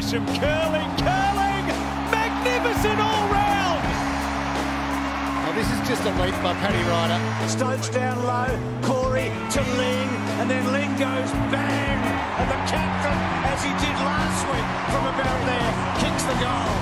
Gresham curling, curling, magnificent all round. Oh, this is just a leap by Paddy Ryder. Stokes down low, Corey to Ling, and then Ling goes bang, and the captain, as he did last week from about there, kicks the goal.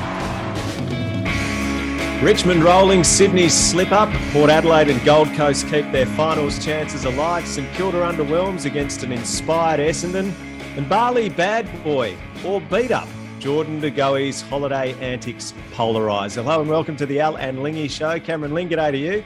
Richmond rolling, Sydney slip up. Port Adelaide and Gold Coast keep their finals chances alive. St Kilda underwhelms against an inspired Essendon. And Bali bad boy or beat up. Jordan De Goey's holiday antics polarise. Hello and welcome to the Al and Lingy show. Cameron Ling, g'day to you.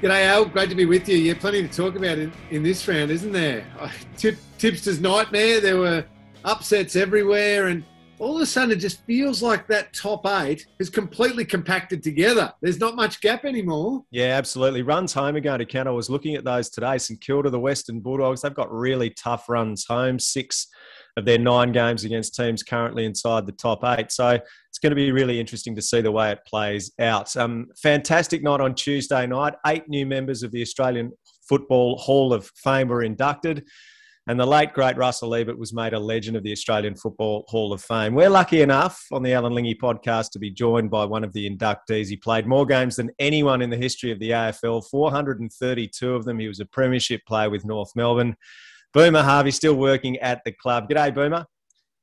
G'day, Al. Great to be with you. Yeah, plenty to talk about in, in this round, isn't there? Tip, tipster's nightmare. There were upsets everywhere, and all of a sudden it just feels like that top eight is completely compacted together. There's not much gap anymore. Yeah, absolutely. Runs home are going to count. I was looking at those today. St Kilda, the Western Bulldogs, they've got really tough runs home. Six of their nine games against teams currently inside the top eight. So it's going to be really interesting to see the way it plays out. Um, fantastic night on Tuesday night. Eight new members of the Australian Football Hall of Fame were inducted. And the late, great Russell Ebert was made a legend of the Australian Football Hall of Fame. We're lucky enough on the Alan Lingy podcast to be joined by one of the inductees. He played more games than anyone in the history of the AFL, 432 of them. He was a premiership player with North Melbourne. Boomer Harvey still working at the club. G'day, Boomer.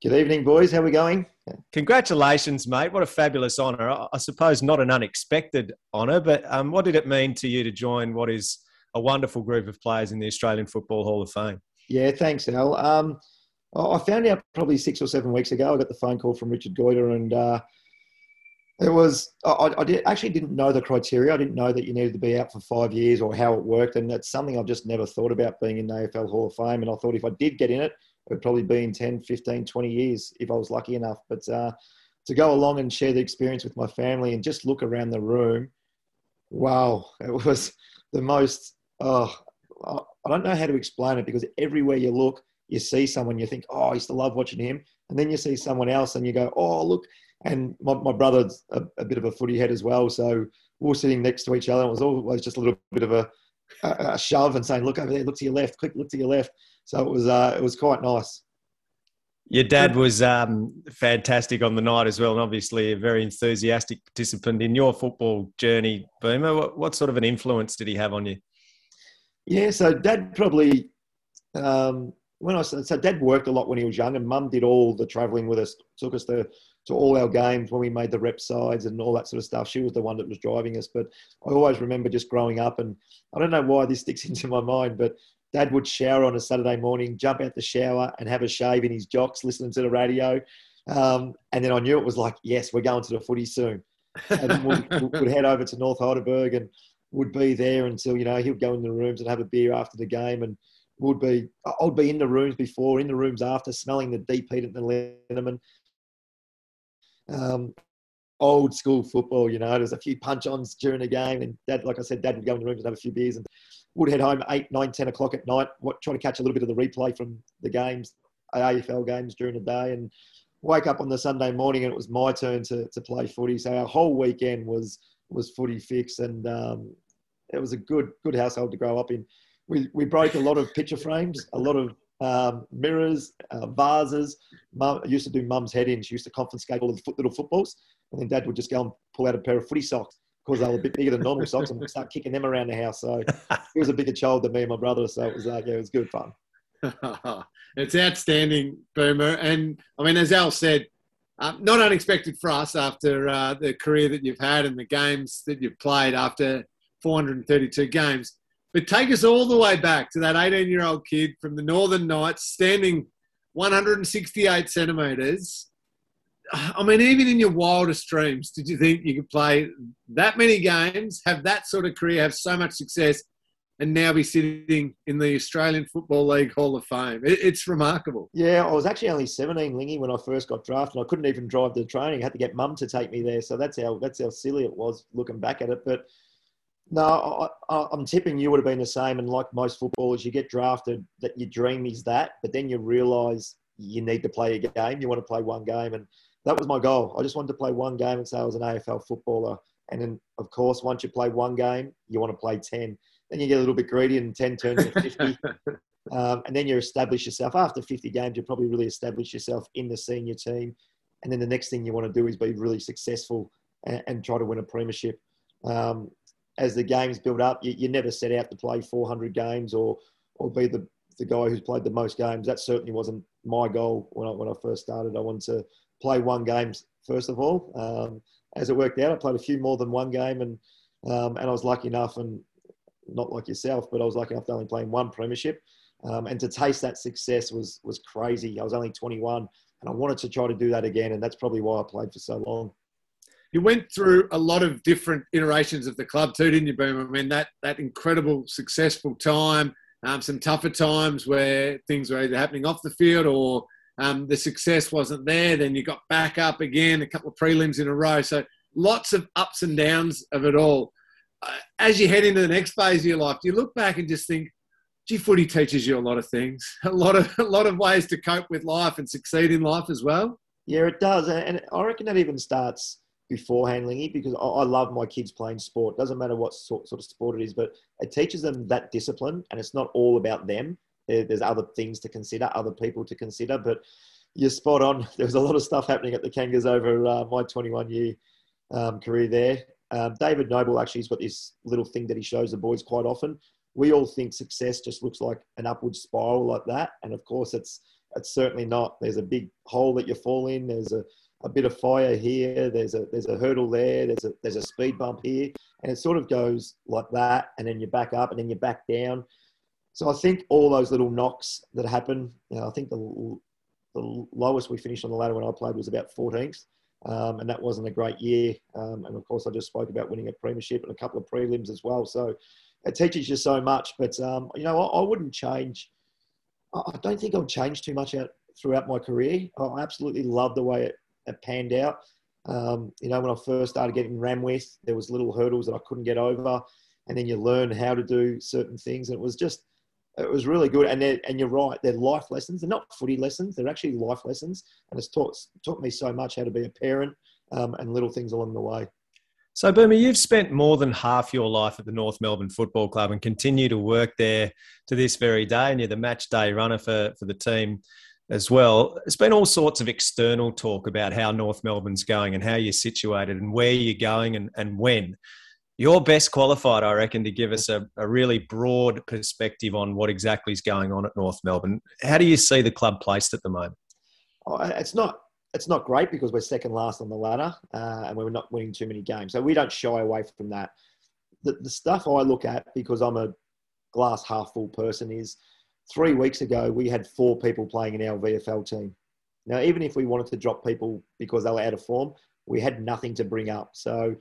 Good evening, boys. How are we going? Congratulations, mate. What a fabulous honour. I suppose not an unexpected honour, but um, what did it mean to you to join what is a wonderful group of players in the Australian Football Hall of Fame? Yeah, thanks, Al. Um, I found out probably six or seven weeks ago. I got the phone call from Richard Goyder, and uh, it was I, I did, actually didn't know the criteria. I didn't know that you needed to be out for five years or how it worked, and that's something I've just never thought about being in the AFL Hall of Fame. And I thought if I did get in it, it would probably be in 10, 15, 20 years if I was lucky enough. But uh, to go along and share the experience with my family and just look around the room, wow, it was the most. Oh, I don't know how to explain it because everywhere you look, you see someone, you think, oh, I used to love watching him. And then you see someone else and you go, oh, look. And my, my brother's a, a bit of a footy head as well. So we were sitting next to each other. And It was always just a little bit of a, a, a shove and saying, look over there, look to your left, quick, look to your left. So it was, uh, it was quite nice. Your dad was um, fantastic on the night as well, and obviously a very enthusiastic participant in your football journey, Boomer. What, what sort of an influence did he have on you? Yeah, so dad probably um, when I so dad worked a lot when he was young, and mum did all the travelling with us, took us to to all our games when we made the rep sides and all that sort of stuff. She was the one that was driving us. But I always remember just growing up, and I don't know why this sticks into my mind, but dad would shower on a Saturday morning, jump out the shower, and have a shave in his jocks, listening to the radio. Um, and then I knew it was like, yes, we're going to the footy soon. And we'd, we'd head over to North Heidelberg and would be there until you know he would go in the rooms and have a beer after the game and would be I'd be in the rooms before, in the rooms after, smelling the deep heat at the liniment. Um, old school football, you know. There's a few punch-ons during the game, and Dad, like I said, Dad would go in the rooms and have a few beers, and would head home eight, nine, ten o'clock at night, what, trying to catch a little bit of the replay from the games, AFL games during the day, and wake up on the Sunday morning, and it was my turn to to play footy. So our whole weekend was was footy fix, and um, it was a good good household to grow up in. We we broke a lot of picture frames, a lot of um, mirrors, uh, vases. Mum used to do mum's head in. She used to confiscate all the foot, little footballs, and then dad would just go and pull out a pair of footy socks because they were a bit bigger than normal socks and start kicking them around the house. So he was a bigger child than me and my brother. So it was like, uh, yeah, it was good fun. it's outstanding, Boomer. And I mean, as Al said, uh, not unexpected for us after uh, the career that you've had and the games that you've played after 432 games. But take us all the way back to that 18 year old kid from the Northern Knights standing 168 centimetres. I mean, even in your wildest dreams, did you think you could play that many games, have that sort of career, have so much success, and now be sitting in the Australian Football League Hall of Fame. It, it's remarkable. Yeah, I was actually only 17, Lingy, when I first got drafted. I couldn't even drive the training. I had to get mum to take me there. So that's how that's how silly it was looking back at it. But no, I, am tipping you would have been the same. And like most footballers, you get drafted that your dream is that, but then you realise you need to play a game. You want to play one game, and that was my goal. I just wanted to play one game and say I was an AFL footballer. And then, of course, once you play one game, you want to play ten. Then you get a little bit greedy, and ten turns to fifty. um, and then you establish yourself after 50 games. You probably really establish yourself in the senior team. And then the next thing you want to do is be really successful and, and try to win a premiership. Um, as the games build up, you, you never set out to play 400 games or or be the the guy who's played the most games. That certainly wasn't my goal when I when I first started. I wanted to play one game first of all. Um, as it worked out, I played a few more than one game, and um, and I was lucky enough, and not like yourself, but I was lucky enough to only play one premiership. Um, and to taste that success was was crazy. I was only 21, and I wanted to try to do that again, and that's probably why I played for so long you went through a lot of different iterations of the club too, didn't you, Boom? I mean, that that incredible, successful time, um, some tougher times where things were either happening off the field or um, the success wasn't there. Then you got back up again, a couple of prelims in a row. So lots of ups and downs of it all. Uh, as you head into the next phase of your life, do you look back and just think, gee, footy teaches you a lot of things, a lot of a lot of ways to cope with life and succeed in life as well? Yeah, it does, and I reckon that even starts beforehand, Lingy, because I, love my kids playing sport. Doesn't matter what sort, sort of sport it is, but it teaches them that discipline, and it's not all about them. There's other things to consider, other people to consider. But you're spot on. There was a lot of stuff happening at the Kangas over uh, my 21 year um, career there. Um, David Noble actually has got this little thing that he shows the boys quite often. We all think success just looks like an upward spiral like that, and of course, it's it's certainly not. There's a big hole that you fall in. There's a a bit of fire here. There's a there's a hurdle there. There's a there's a speed bump here, and it sort of goes like that, and then you back up, and then you back down. So I think all those little knocks that happen. You know, I think the the lowest we finished on the ladder when I played was about 14th, um, and that wasn't a great year. Um, and of course, I just spoke about winning a premiership and a couple of prelims as well. So it teaches you so much. But um, you know, I, I, wouldn't change. I don't think I'll change too much out throughout my career. I absolutely love the way it it panned out. Um, you know, when I first started getting ran with, there was little hurdles that I couldn't get over, and then you learn how to do certain things, and it was just, it was really good. And and you're right, they're life lessons. They're not footy lessons; they're actually life lessons, and it's taught taught me so much how to be a parent um, and little things along the way. So, Boomer, you've spent more than half your life at the North Melbourne Football Club and continue to work there to this very day, and you're the match day runner for, for the team as well. There's been all sorts of external talk about how North Melbourne's going and how you're situated and where you're going and, and when. You're best qualified, I reckon, to give us a, a really broad perspective on what exactly is going on at North Melbourne. How do you see the club placed at the moment? Oh, it's not it's not great because we're second last on the ladder uh, and we're not winning too many games. So we don't shy away from that. The, the stuff I look at because I'm a glass half full person is three weeks ago, we had four people playing in our VFL team. Now, even if we wanted to drop people because they were out of form, we had nothing to bring up. So,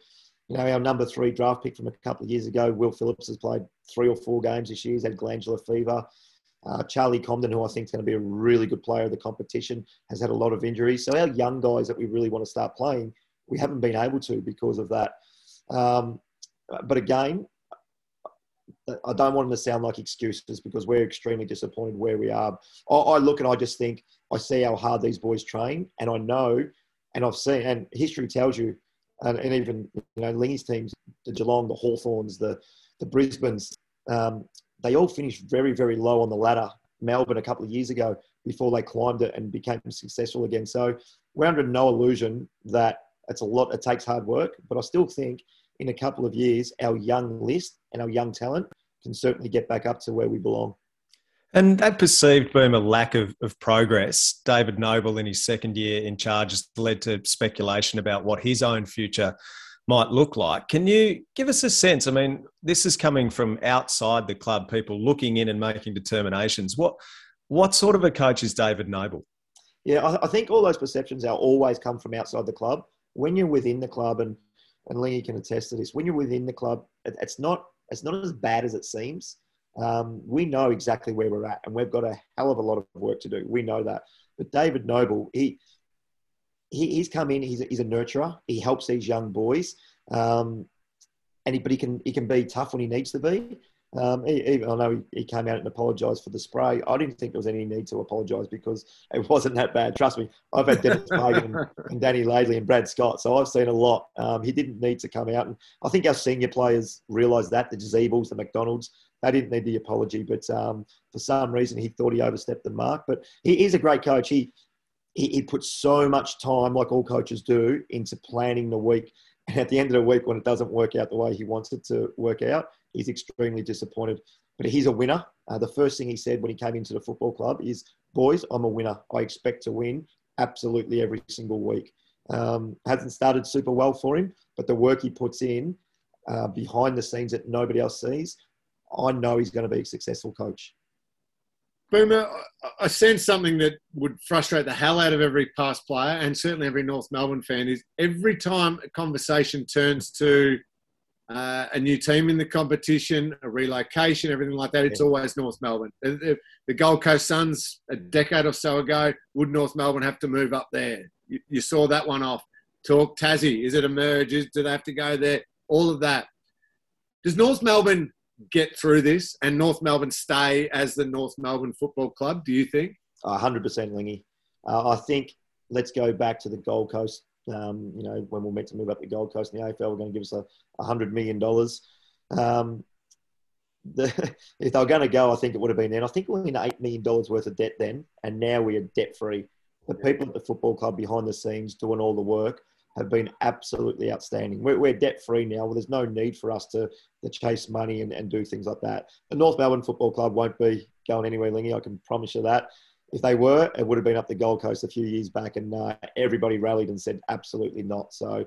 you know, our number three draft pick from a couple of years ago, Will Phillips, has played three or four games this year. He's had glandular fever. Uh, Charlie Comben, who I think is going to be a really good player of the competition, has had a lot of injuries. So our young guys that we really want to start playing, we haven't been able to because of that. Um, but again, I don't want them to sound like excuses because we're extremely disappointed where we are. I, I, look and I just think I see how hard these boys train, and I know, and I've seen, and history tells you, and, and even you know Lingy's teams, the Geelong, the Hawthorns, the the Brisbane's, um, they all finished very very low on the ladder. Melbourne a couple of years ago before they climbed it and became successful again. So we're under no illusion that it's a lot. It takes hard work, but I still think in a couple of years, our young list and our young talent can certainly get back up to where we belong. And that perceived boom a lack of, of progress, David Noble in his second year in charge has led to speculation about what his own future might look like. Can you give us a sense? I mean, this is coming from outside the club, people looking in and making determinations. What what sort of a coach is David Noble? Yeah, I, I think all those perceptions are always come from outside the club. When you're within the club and and Lee can attest to this. When you're within the club, it's not it's not as bad as it seems. Um, we know exactly where we're at, and we've got a hell of a lot of work to do. We know that. But David Noble, he, he he's come in. He's a, he's a nurturer. He helps these young boys, um, and he, but he can he can be tough when he needs to be. Um, even I know he, he came out and apologised for the spray. I didn't think there was any need to apologise because it wasn't that bad. Trust me, I've had Denis Pagan and, Danny Laidley and Brad Scott, so I've seen a lot. Um, he didn't need to come out, and I think our senior players realised that the Ziebells, the McDonald's, they didn't need the apology, but um, for some reason he thought he overstepped the mark. But he is a great coach. He, he he puts so much time, like all coaches do, into planning the week. And at the end of the week, when it doesn't work out the way he wants it to work out, he's extremely disappointed. But he's a winner. Uh, the first thing he said when he came into the football club is, "Boys, I'm a winner. I expect to win absolutely every single week." Um, hasn't started super well for him, but the work he puts in uh, behind the scenes that nobody else sees, I know he's going to be a successful coach. Boomer, I sense something that would frustrate the hell out of every past player and certainly every North Melbourne fan is every time a conversation turns to uh, a new team in the competition, a relocation, everything like that, it's yeah. always North Melbourne. The, the, Gold Coast Suns, a decade or so ago, would North Melbourne have to move up there? You, you saw that one off. Talk Tassie, is it a merge? Is, do they have to go there? All of that. Does North Melbourne get through this and North Melbourne stay as the North Melbourne Football Club, do you think? 100% Lingy. Uh, I think let's go back to the Gold Coast. Um, you know, when we're meant to move up the Gold Coast in the AFL, we're going to give us a, $100 million. Um, the, if they were going to go, I think it would have been then. I think we are in $8 million worth of debt then, and now we are debt free. The people at the football club behind the scenes doing all the work have been absolutely outstanding. We're, we're debt free now. Well, there's no need for us to, to chase money and, and do things like that. The North Melbourne Football Club won't be going anywhere, Lingy. I can promise you that. If they were, it would have been up the Gold Coast a few years back, and uh, everybody rallied and said absolutely not. So,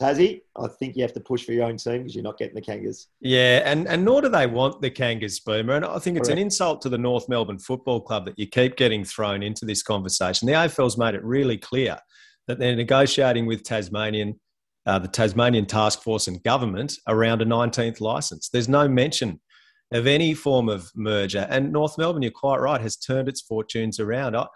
Tassie, I think you have to push for your own team because you're not getting the Kangas. Yeah, and, and nor do they want the Kangas, Boomer. And I think it's Correct. an insult to the North Melbourne Football Club that you keep getting thrown into this conversation. The AFL's made it really clear that they're negotiating with Tasmanian uh, the Tasmanian Task Force and government around a 19th license. There's no mention of any form of merger. And North Melbourne, you're quite right, has turned its fortunes around. I,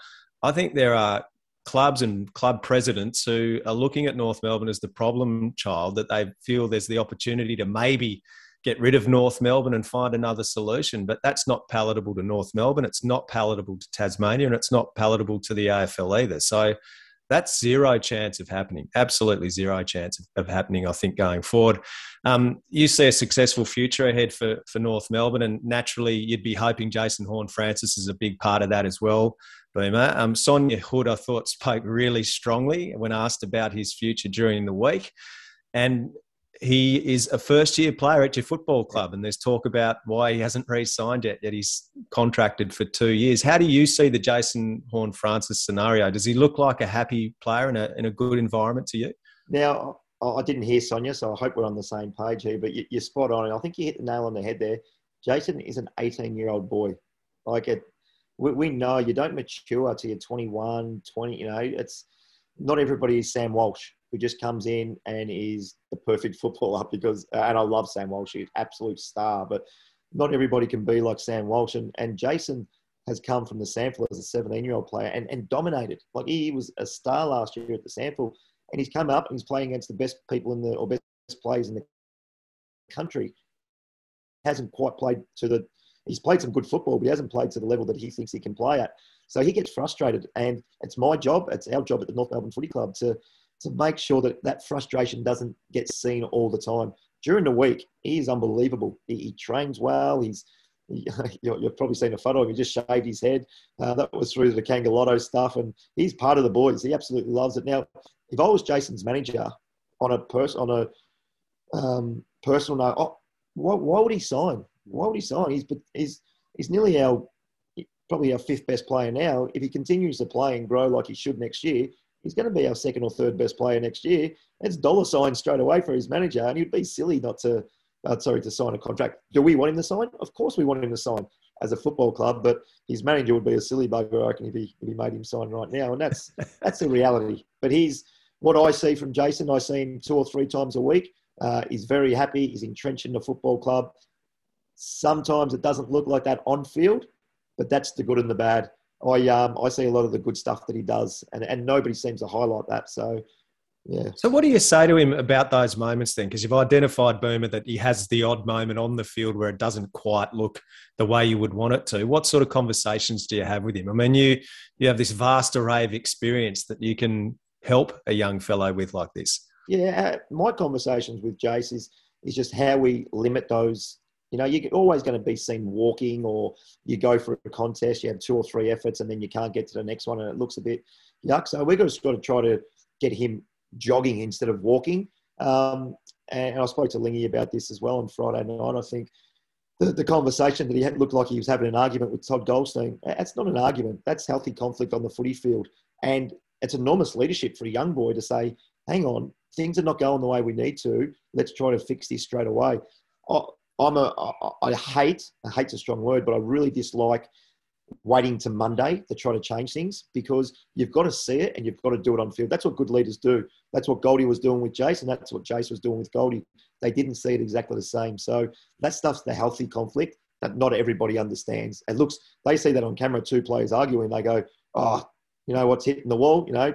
I think there are clubs and club presidents who are looking at North Melbourne as the problem child, that they feel there's the opportunity to maybe get rid of North Melbourne and find another solution. But that's not palatable to North Melbourne. It's not palatable to Tasmania, and it's not palatable to the AFL either. So that's zero chance of happening. Absolutely zero chance of, happening, I think, going forward. Um, you see a successful future ahead for, for North Melbourne, and naturally, you'd be hoping Jason Horne-Francis is a big part of that as well. Boomer. Um, Sonja Hood, I thought, spoke really strongly when asked about his future during the week. And he is a first year player at your football club, and there's talk about why he hasn't re signed yet, yet he's contracted for two years. How do you see the Jason Horne-Francis scenario? Does he look like a happy player in a, in a good environment to you? Now, I didn't hear Sonja, so I hope we're on the same page here, but you're spot on. And I think you hit the nail on the head there. Jason is an 18 year old boy. Like it, we, we know you don't mature till you're 21, 20, you know, it's not everybody is Sam Walsh who just comes in and is the perfect footballer because, and I love Sam Walsh, he's absolute star, but not everybody can be like Sam Walsh. And, and Jason has come from the SANFL as a 17 year old player and, and dominated. Like he was a star last year at the SANFL, and he's come up and he's playing against the best people in the, or best players in the country. Hasn't quite played to the, he's played some good football, but he hasn't played to the level that he thinks he can play at. So he gets frustrated, and it's my job, it's our job at the North Melbourne Footy Club to to make sure that that frustration doesn't get seen all the time. During the week, he is unbelievable. He, he trains well. He's you've probably seen a photo of him. He just shaved his head. Uh, that was through the Kangalotto stuff, and he's part of the boys. He absolutely loves it. Now, if I was Jason's manager on a pers- on a um, personal note, oh, why, why, would he sign? Why would he sign? He's he's he's nearly our probably our fifth best player now. If he continues to play and grow like he should next year, he's going to be our second or third best player next year. It's dollar sign straight away for his manager, and he'd be silly not to, uh, sorry, to sign a contract. Do we want him to sign? Of course, we want him to sign as a football club, but his manager would be a silly bugger, I reckon, if he if he made him sign right now, and that's that's the reality. But he's what I see from Jason. I see him two or three times a week. Uh, he's very happy. He's entrenched in the football club. Sometimes it doesn't look like that on field, but that's the good and the bad. I um, I see a lot of the good stuff that he does, and, and nobody seems to highlight that. So, yeah. So, what do you say to him about those moments then? Because you've identified Boomer that he has the odd moment on the field where it doesn't quite look the way you would want it to. What sort of conversations do you have with him? I mean, you you have this vast array of experience that you can help a young fellow with like this. Yeah, my conversations with Jace is is just how we limit those you know, you're always going to be seen walking, or you go for a contest, you have two or three efforts, and then you can't get to the next one, and it looks a bit yuck. So we've just got to try to get him jogging instead of walking. Um, and I spoke to Lingy about this as well on Friday night. I think the, the conversation that he had looked like he was having an argument with Todd Goldstein. That's not an argument. That's healthy conflict on the footy field, and it's enormous leadership for a young boy to say, "Hang on, things are not going the way we need to. Let's try to fix this straight away." I'm a, I hate, I hate's a strong word, but I really dislike waiting to Monday to try to change things because you've got to see it and you've got to do it on field. That's what good leaders do. That's what Goldie was doing with Jason. That's what Jace was doing with Goldie. They didn't see it exactly the same. So that stuff's the healthy conflict that not everybody understands. It looks, they see that on camera, two players arguing. They go, oh, you know what's hitting the wall? You know,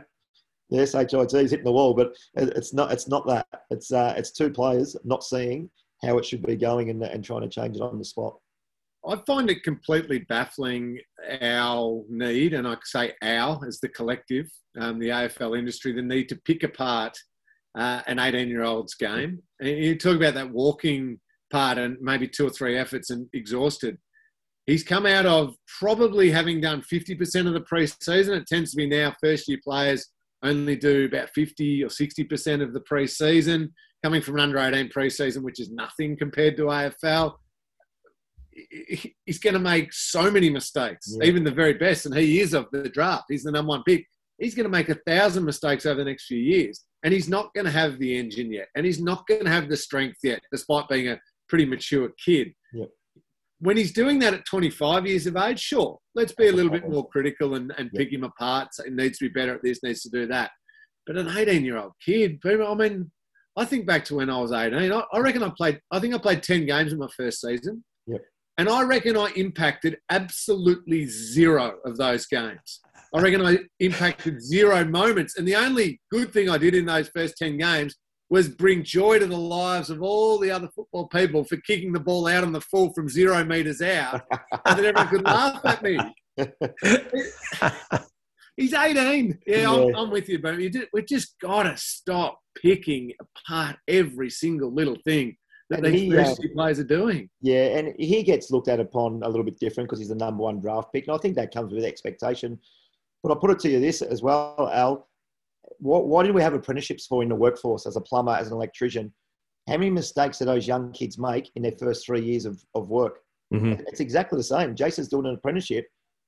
the SHIT is hitting the wall, but it's not. It's not that. It's uh, it's two players not seeing how it should be going and, and trying to change it on the spot. I find it completely baffling our need, and I say our as the collective, um, the AFL industry, the need to pick apart uh, an 18 year old's game. And you talk about that walking part and maybe two or three efforts and exhausted. He's come out of probably having done 50% of the pre-season. It tends to be now first year players only do about 50 or 60% of the pre-season coming from an under 18 preseason, which is nothing compared to AFL. He's going to make so many mistakes, yeah. even the very best, and he is of the draft. He's the number one pick. He's going to make a thousand mistakes over the next few years, and he's not going to have the engine yet, and he's not going to have the strength yet, despite being a pretty mature kid. Yeah. When he's doing that at 25 years of age, sure, let's be a little bit more critical and, and pick him apart. So he needs to be better at this, needs to do that. But an 18 year old kid, I mean, I think back to when I was 18. I, I reckon I played, I think I played 10 games in my first season. Yep. And I reckon I impacted absolutely zero of those games. I reckon I impacted zero moments. And the only good thing I did in those first 10 games was bring joy to the lives of all the other football people for kicking the ball out on the full from zero metres out and that everyone could laugh at me. He's 18. Yeah, yeah. I'm, I'm, with you, but we just got to stop picking apart every single little thing that and these uh, players are doing. Yeah, and he gets looked at upon a little bit different because he's the number one draft pick. And I think that comes with expectation. But I'll put it to you this as well, Al. What, why did we have apprenticeships for in the workforce as a plumber, as an electrician? How many mistakes do those young kids make in their first three years of, of work? Mm-hmm. It's exactly the same. Jason's doing an apprenticeship.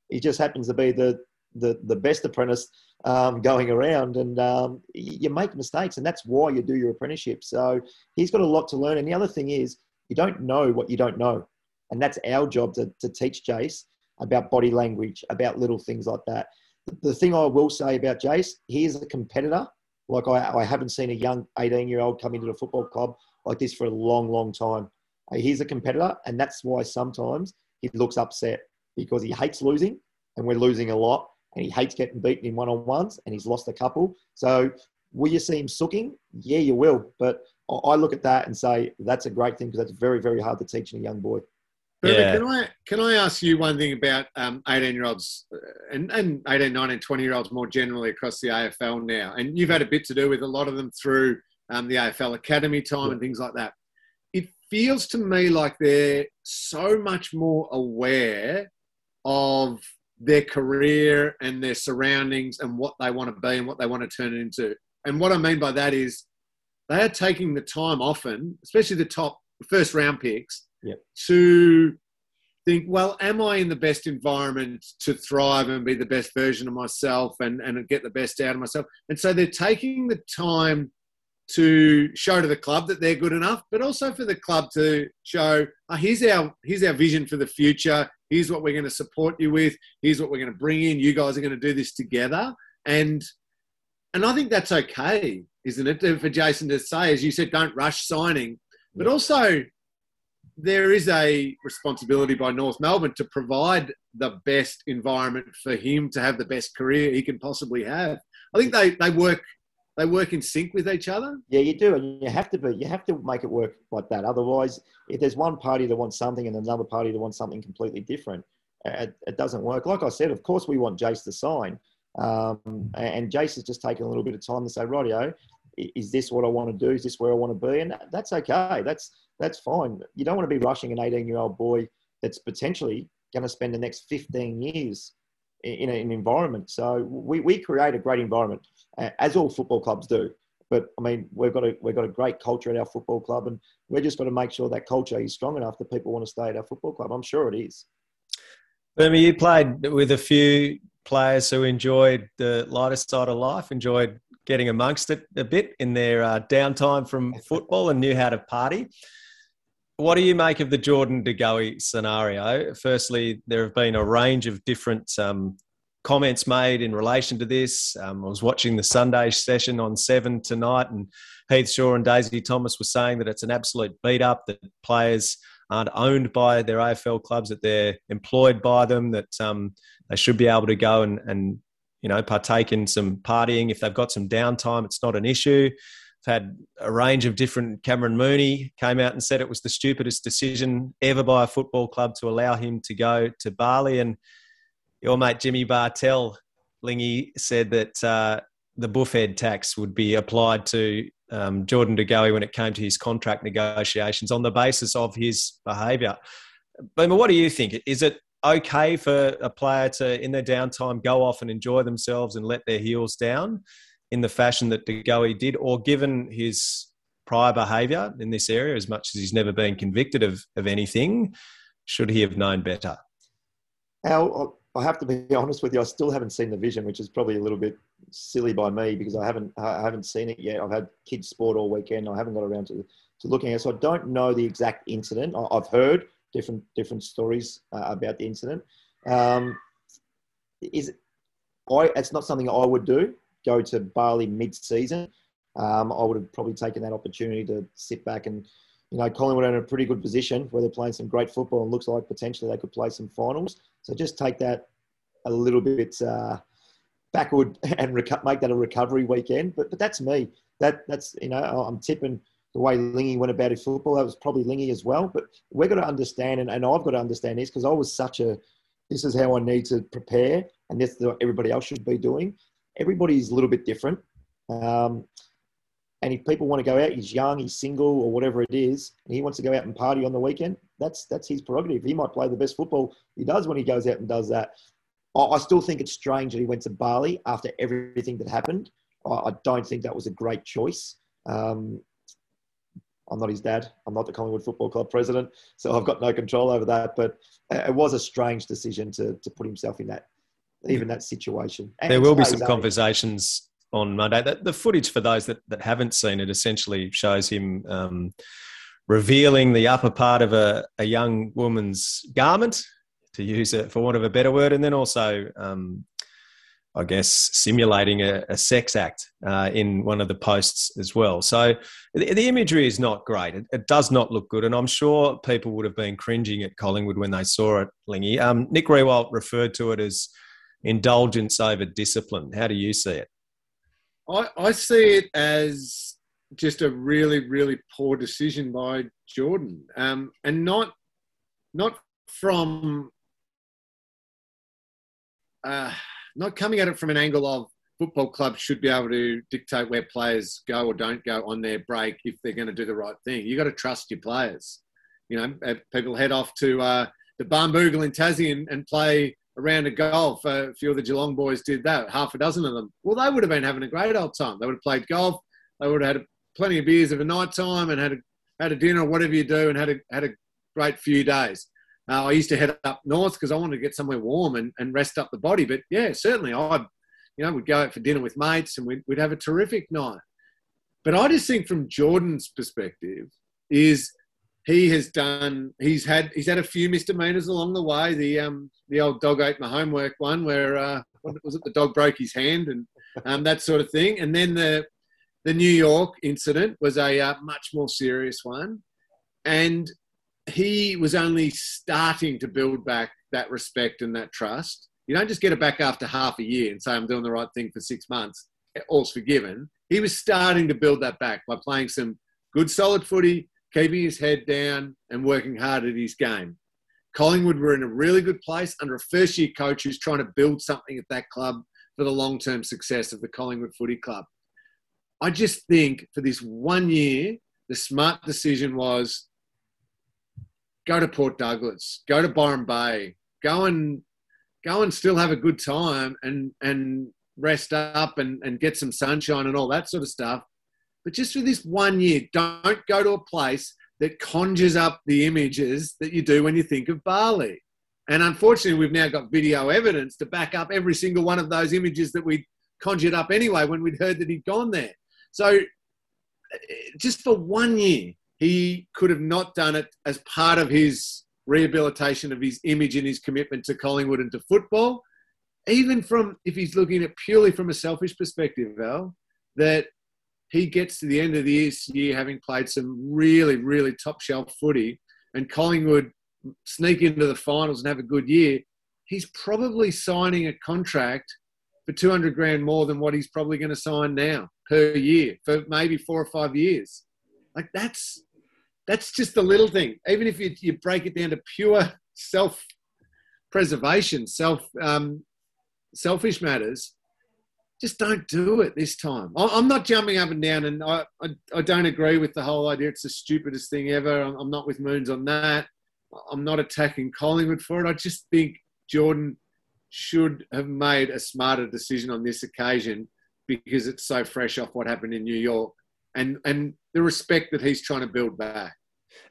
He just happens to be the the, the best apprentice um, going around and um, you make mistakes and that's why you do your apprenticeship. So he's got a lot to learn. And the other thing is you don't know what you don't know. And that's our job to, to teach jace about body language about little things like that. The thing i will say about jace he is a competitor. Like I, I haven't seen a young 18 year old come into the football club like this for a long long time. He's a competitor and that's why sometimes he looks upset because he hates losing and we're losing a lot and he hates getting beaten in one on ones, and he's lost a couple. So, will you see him sooking? Yeah, you will. But I look at that and say that's a great thing because that's very, very hard to teach in a young boy. Yeah. Can I can I ask you one thing about um, 18 year olds uh, and, and 18, 19, 20 year olds more generally across the AFL now? And you've had a bit to do with a lot of them through um, the AFL Academy time yeah. and things like that. It feels to me like they're so much more aware of their career and their surroundings and what they want to be and what they want to turn it into. And what I mean by that is they are taking the time often, especially the top first round picks, yep. to think, well, am I in the best environment to thrive and be the best version of myself and, and get the best out of myself? And so they're taking the time to show to the club that they're good enough, but also for the club to show, oh, here's our here's our vision for the future. Here's what we're going to support you with. Here's what we're going to bring in. You guys are going to do this together, and and I think that's okay, isn't it, for Jason to say, as you said, don't rush signing, but also there is a responsibility by North Melbourne to provide the best environment for him to have the best career he can possibly have. I think they, they work they work in sync with each other. Yeah, you do, and you have to be. You have to make it work like that. Otherwise, if there's one party that wants something and another party that wants something completely different, it, it doesn't work. Like I said, of course we want Jace to sign, um, and Jace has just taken a little bit of time to say, "Rightio, is this what I want to do? Is this where I want to be?" And that's okay. That's that's fine. You don't want to be rushing an 18 year old boy that's potentially going to spend the next 15 years in an environment. So we, we create a great environment, as all football clubs do. But I mean, we've got a we've got a great culture at our football club, and we're just got to make sure that culture is strong enough that people want to stay at our football club. I'm sure it is. Bermy, you played with a few players who enjoyed the lighter side of life, enjoyed getting amongst it a bit in their uh, downtime from football, and knew how to party. What do you make of the Jordan De Goey scenario? Firstly, there have been a range of different um, comments made in relation to this. Um, I was watching the Sunday session on Seven tonight, and Heath Shaw and Daisy Thomas were saying that it's an absolute beat up, that players aren't owned by their AFL clubs, that they're employed by them, that um, they should be able to go and, and you know partake in some partying if they've got some downtime. It's not an issue had a range of different. Cameron Mooney came out and said it was the stupidest decision ever by a football club to allow him to go to Bali. And your mate Jimmy Bartel, Lingy, said that uh, the buffhead tax would be applied to um, Jordan De Goey when it came to his contract negotiations on the basis of his behaviour. But what do you think? Is it okay for a player to, in their downtime, go off and enjoy themselves and let their heels down? In the fashion that De Goey did, or given his prior behaviour in this area, as much as he's never been convicted of, of anything, should he have known better? Al, I have to be honest with you. I still haven't seen the vision, which is probably a little bit silly by me because I haven't I haven't seen it yet. I've had kids sport all weekend. I haven't got around to, to looking at it, so I don't know the exact incident. I've heard different different stories uh, about the incident. Um, is I? It's not something I would do go to Bali mid-season, um, I would have probably taken that opportunity to sit back and, you know, Collingwood are in a pretty good position where they're playing some great football and looks like potentially they could play some finals. So just take that a little bit uh, backward and reco- make that a recovery weekend. But but that's me. That that's you know I'm tipping the way Lingy went about his football. That was probably Lingy as well. But we've got to understand, and, and I've got to understand this because I was such a. This is how I need to prepare, and this is what everybody else should be doing everybody's a little bit different. Um, and if people want to go out, he's young, he's single, or whatever it is, and he wants to go out and party on the weekend, that's that's his prerogative. He might play the best football he does when he goes out and does that. I, still think it's strange that he went to Bali after everything that happened. I, don't think that was a great choice. Um, I'm not his dad. I'm not the Collingwood Football Club president, so I've got no control over that. But it was a strange decision to to put himself in that even that situation. And there will be some conversations on Monday. The, the, footage for those that, that haven't seen it essentially shows him um, revealing the upper part of a, a young woman's garment, to use it for want of a better word, and then also, um, I guess, simulating a, a sex act uh, in one of the posts as well. So the, the imagery is not great. It, it, does not look good, and I'm sure people would have been cringing at Collingwood when they saw it. Lingy, um, Nick Riewoldt referred to it as indulgence over discipline. How do you see it? I, I see it as just a really, really poor decision by Jordan, um, and not not from uh, not coming at it from an angle of football clubs should be able to dictate where players go or don't go on their break if they're going to do the right thing. You got to trust your players. You know, uh, people head off to uh, the Barnbougle in Tassie and, and play a round of golf. A few of the Geelong boys did that, half a dozen of them. Well, they would have been having a great old time. They would have played golf. They would have had plenty of beers of a night time and had a, had a dinner or whatever you do and had a, had a great few days. Uh, I used to head up north because I wanted to get somewhere warm and, and rest up the body. But yeah, certainly I, you know, would go out for dinner with mates and we'd, we'd have a terrific night. But I just think from Jordan's perspective is – he has done. He's had he's had a few misdemeanors along the way. The um the old dog ate my homework one, where uh, was it? The dog broke his hand and um, that sort of thing. And then the the New York incident was a uh, much more serious one. And he was only starting to build back that respect and that trust. You don't just get it back after half a year and say, I'm doing the right thing for six months, all's forgiven. He was starting to build that back by playing some good, solid footy, keeping his head down, and working hard at his game. Collingwood were in a really good place under a first year coach who's trying to build something at that club for the long term success of the Collingwood Footy Club. I just think for this one year, the smart decision was go to Port Douglas, go to Byron Bay, go and go and still have a good time and and rest up and, and get some sunshine and all that sort of stuff. But just for this one year, don't go to a place that conjures up the images that you do when you think of Bali. And unfortunately, we've now got video evidence to back up every single one of those images that we conjured up anyway when we'd heard that he'd gone there. So, eh, just for one year, he could have not done it as part of his rehabilitation of his image and his commitment to Collingwood and to football. Even from, if he's looking at purely from a selfish perspective, Val, that he gets to the end of this year having played some really, really top shelf footy and Collingwood sneak into the finals and have a good year, he's probably signing a contract for 200 grand more than what he's probably going to sign now per year for maybe four or five years. Like that's that's just a little thing. Even if you, you break it down to pure self preservation, self um, selfish matters, just don't do it this time. I'm not jumping up and down, and I, I, I don't agree with the whole idea. It's the stupidest thing ever. I'm not with Moons on that. I'm not attacking Collingwood for it. I just think Jordan should have made a smarter decision on this occasion because it's so fresh off what happened in New York and and the respect that he's trying to build back.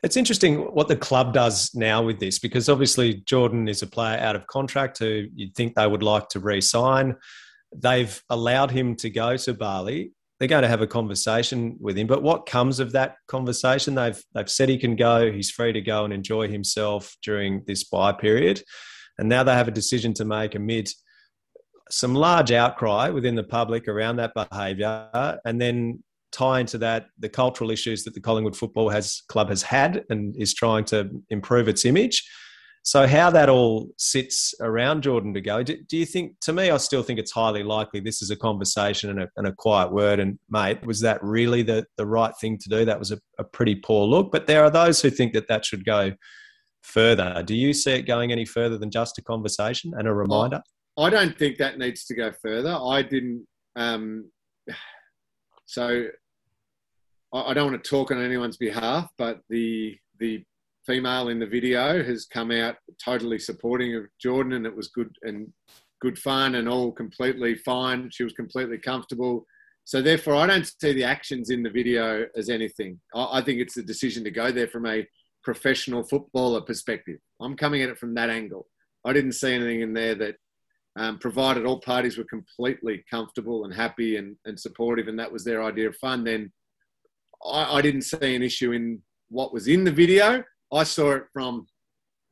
It's interesting what the club does now with this because obviously Jordan is a player out of contract who you'd think they would like to re-sign. They've allowed him to go to Bali. They're going to have a conversation with him, but what comes of that conversation? They've they've said he can go. He's free to go and enjoy himself during this bye period, and now they have a decision to make amid some large outcry within the public around that behaviour, and then tie into that the cultural issues that the Collingwood Football has club has had and is trying to improve its image. So how that all sits around Jordan to go? Do, do, you think? To me, I still think it's highly likely this is a conversation and a, and a quiet word. And mate, was that really the the right thing to do? That was a, a pretty poor look. But there are those who think that that should go further. Do you see it going any further than just a conversation and a reminder? I don't think that needs to go further. I didn't. Um, so I don't want to talk on anyone's behalf, but the the female in the video has come out totally supporting of Jordan, and it was good and good fun and all completely fine. She was completely comfortable. So therefore, I don't see the actions in the video as anything. I, think it's the decision to go there from a professional footballer perspective. I'm coming at it from that angle. I didn't see anything in there that, um, provided all parties were completely comfortable and happy and, and supportive, and that was their idea of fun, then I, I didn't see an issue in what was in the video. I saw it from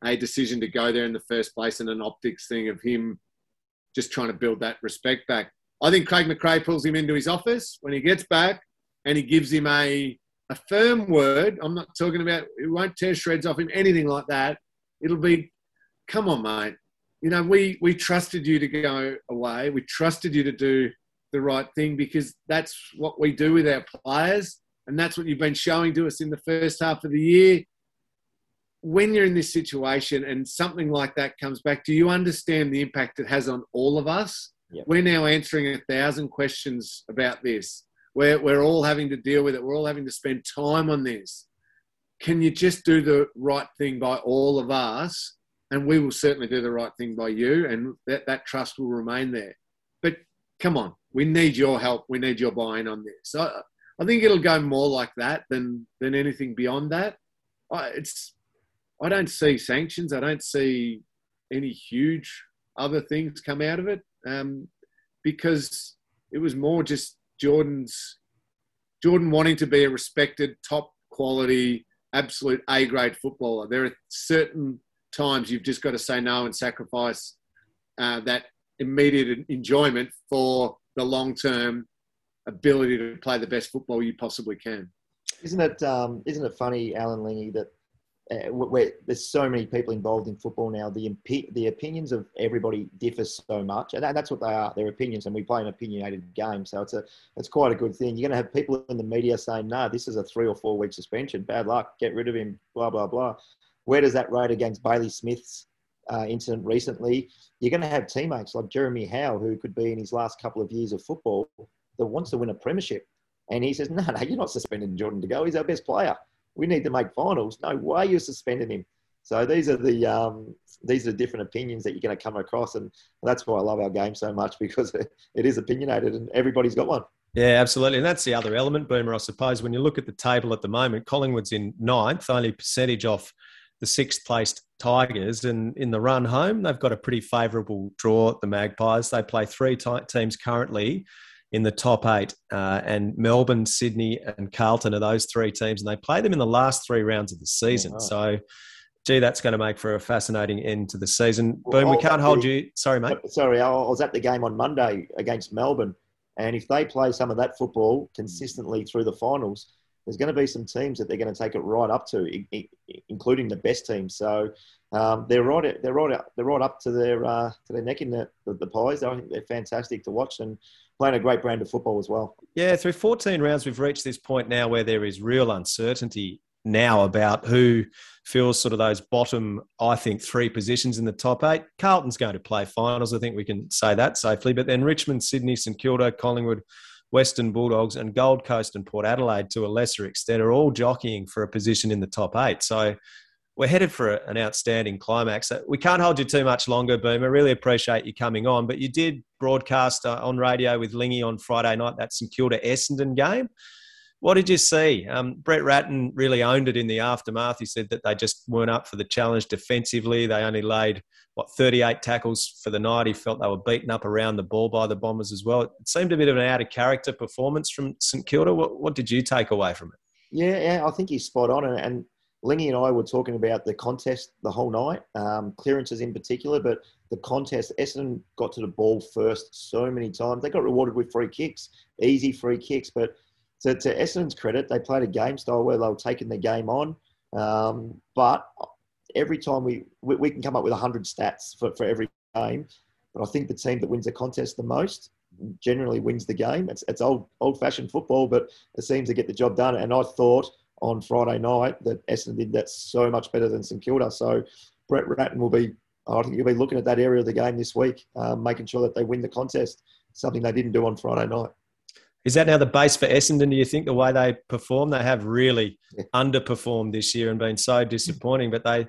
a decision to go there in the first place and an optics thing of him just trying to build that respect back. I think Craig McRae pulls him into his office when he gets back and he gives him a, a firm word. I'm not talking about, it won't tear shreds off him, anything like that. It'll be, come on, mate. You know, we, we trusted you to go away. We trusted you to do the right thing because that's what we do with our players and that's what you've been showing to us in the first half of the year. When you're in this situation and something like that comes back, do you understand the impact it has on all of us? Yep. We're now answering a thousand questions about this. We're, we're all having to deal with it. We're all having to spend time on this. Can you just do the right thing by all of us? And we will certainly do the right thing by you, and that, that trust will remain there. But come on, we need your help. We need your buy in on this. I, I think it'll go more like that than than anything beyond that. I, it's I don't see sanctions. I don't see any huge other things come out of it um, because it was more just Jordan's Jordan wanting to be a respected, top quality, absolute A grade footballer. There are certain times you've just got to say no and sacrifice uh, that immediate enjoyment for the long term ability to play the best football you possibly can. Isn't it? Um, not it funny, Alan Lingy, that uh, where there's so many people involved in football now. The the opinions of everybody differ so much, and that's what they are. Their opinions, and we play an opinionated game, so it's a it's quite a good thing. You're going to have people in the media saying, "No, this is a three or four week suspension. Bad luck. Get rid of him." Blah blah blah. Where does that rate against Bailey Smith's uh, incident recently? You're going to have teammates like Jeremy Howe, who could be in his last couple of years of football, that wants to win a premiership, and he says, "No, no, you're not suspending Jordan De Goey. He's our best player." We need to make finals. No way you're suspending him. So these are the um, these are different opinions that you're going to come across, and that's why I love our game so much because it is opinionated and everybody's got one. Yeah, absolutely, and that's the other element, Boomer. I suppose when you look at the table at the moment, Collingwood's in ninth, only percentage off the sixth placed Tigers, and in the run home, they've got a pretty favourable draw. The Magpies they play three t- teams currently in the top eight. Uh, and Melbourne, Sydney, and Carlton are those three teams, and they play them in the last three rounds of the season. So, gee, that's going to make for a fascinating end to the season. Boom, we can't hold the, you. Sorry, mate. Sorry, I was at the game on Monday against Melbourne, and if they play some of that football consistently through the finals, there's going to be some teams that they're going to take it right up to, including the best teams. So um, they're right, they're right, they're right up to their uh, to their neck in the, the, the pies. I think they're fantastic to watch, and playing a great brand of football as well. Yeah, through 14 rounds, we've reached this point now where there is real uncertainty now about who fills sort of those bottom, I think, three positions in the top eight. Carlton's going to play finals. I think we can say that safely. But then Richmond, Sydney, St Kilda, Collingwood, Western Bulldogs, and Gold Coast and Port Adelaide to a lesser extent are all jockeying for a position in the top eight. So we're headed for an outstanding climax. We can't hold you too much longer, Boom. I really appreciate you coming on, but you did broadcast uh, on radio with Lingy on Friday night that St Kilda Essendon game. What did you see? Um, Brett Ratten really owned it in the aftermath. He said that they just weren't up for the challenge defensively. They only laid what 38 tackles for the night. He felt they were beaten up around the ball by the Bombers as well. It seemed a bit of an out of character performance from St Kilda. What, what did you take away from it? Yeah, yeah, I think he's spot on, and Lingy and I were talking about the contest the whole night, um, clearances in particular, but the contest, Essendon got to the ball first so many times. They got rewarded with free kicks, easy free kicks. But to, to Essendon's credit, they played a game style where they were taking the game on. Um, but every time we, we, we can come up with 100 stats for, for every game. But I think the team that wins the contest the most generally wins the game. It's, it's old old fashioned football, but it seems to get the job done. And I thought on Friday night that Essendon did that so much better than St Kilda. So Brett Ratten will be, I think he'll be looking at that area of the game this week, um, making sure that they win the contest, something they didn't do on Friday night. Is that now the base for Essendon? Do you think the way they perform? They have really yeah. underperformed this year and been so disappointing, but they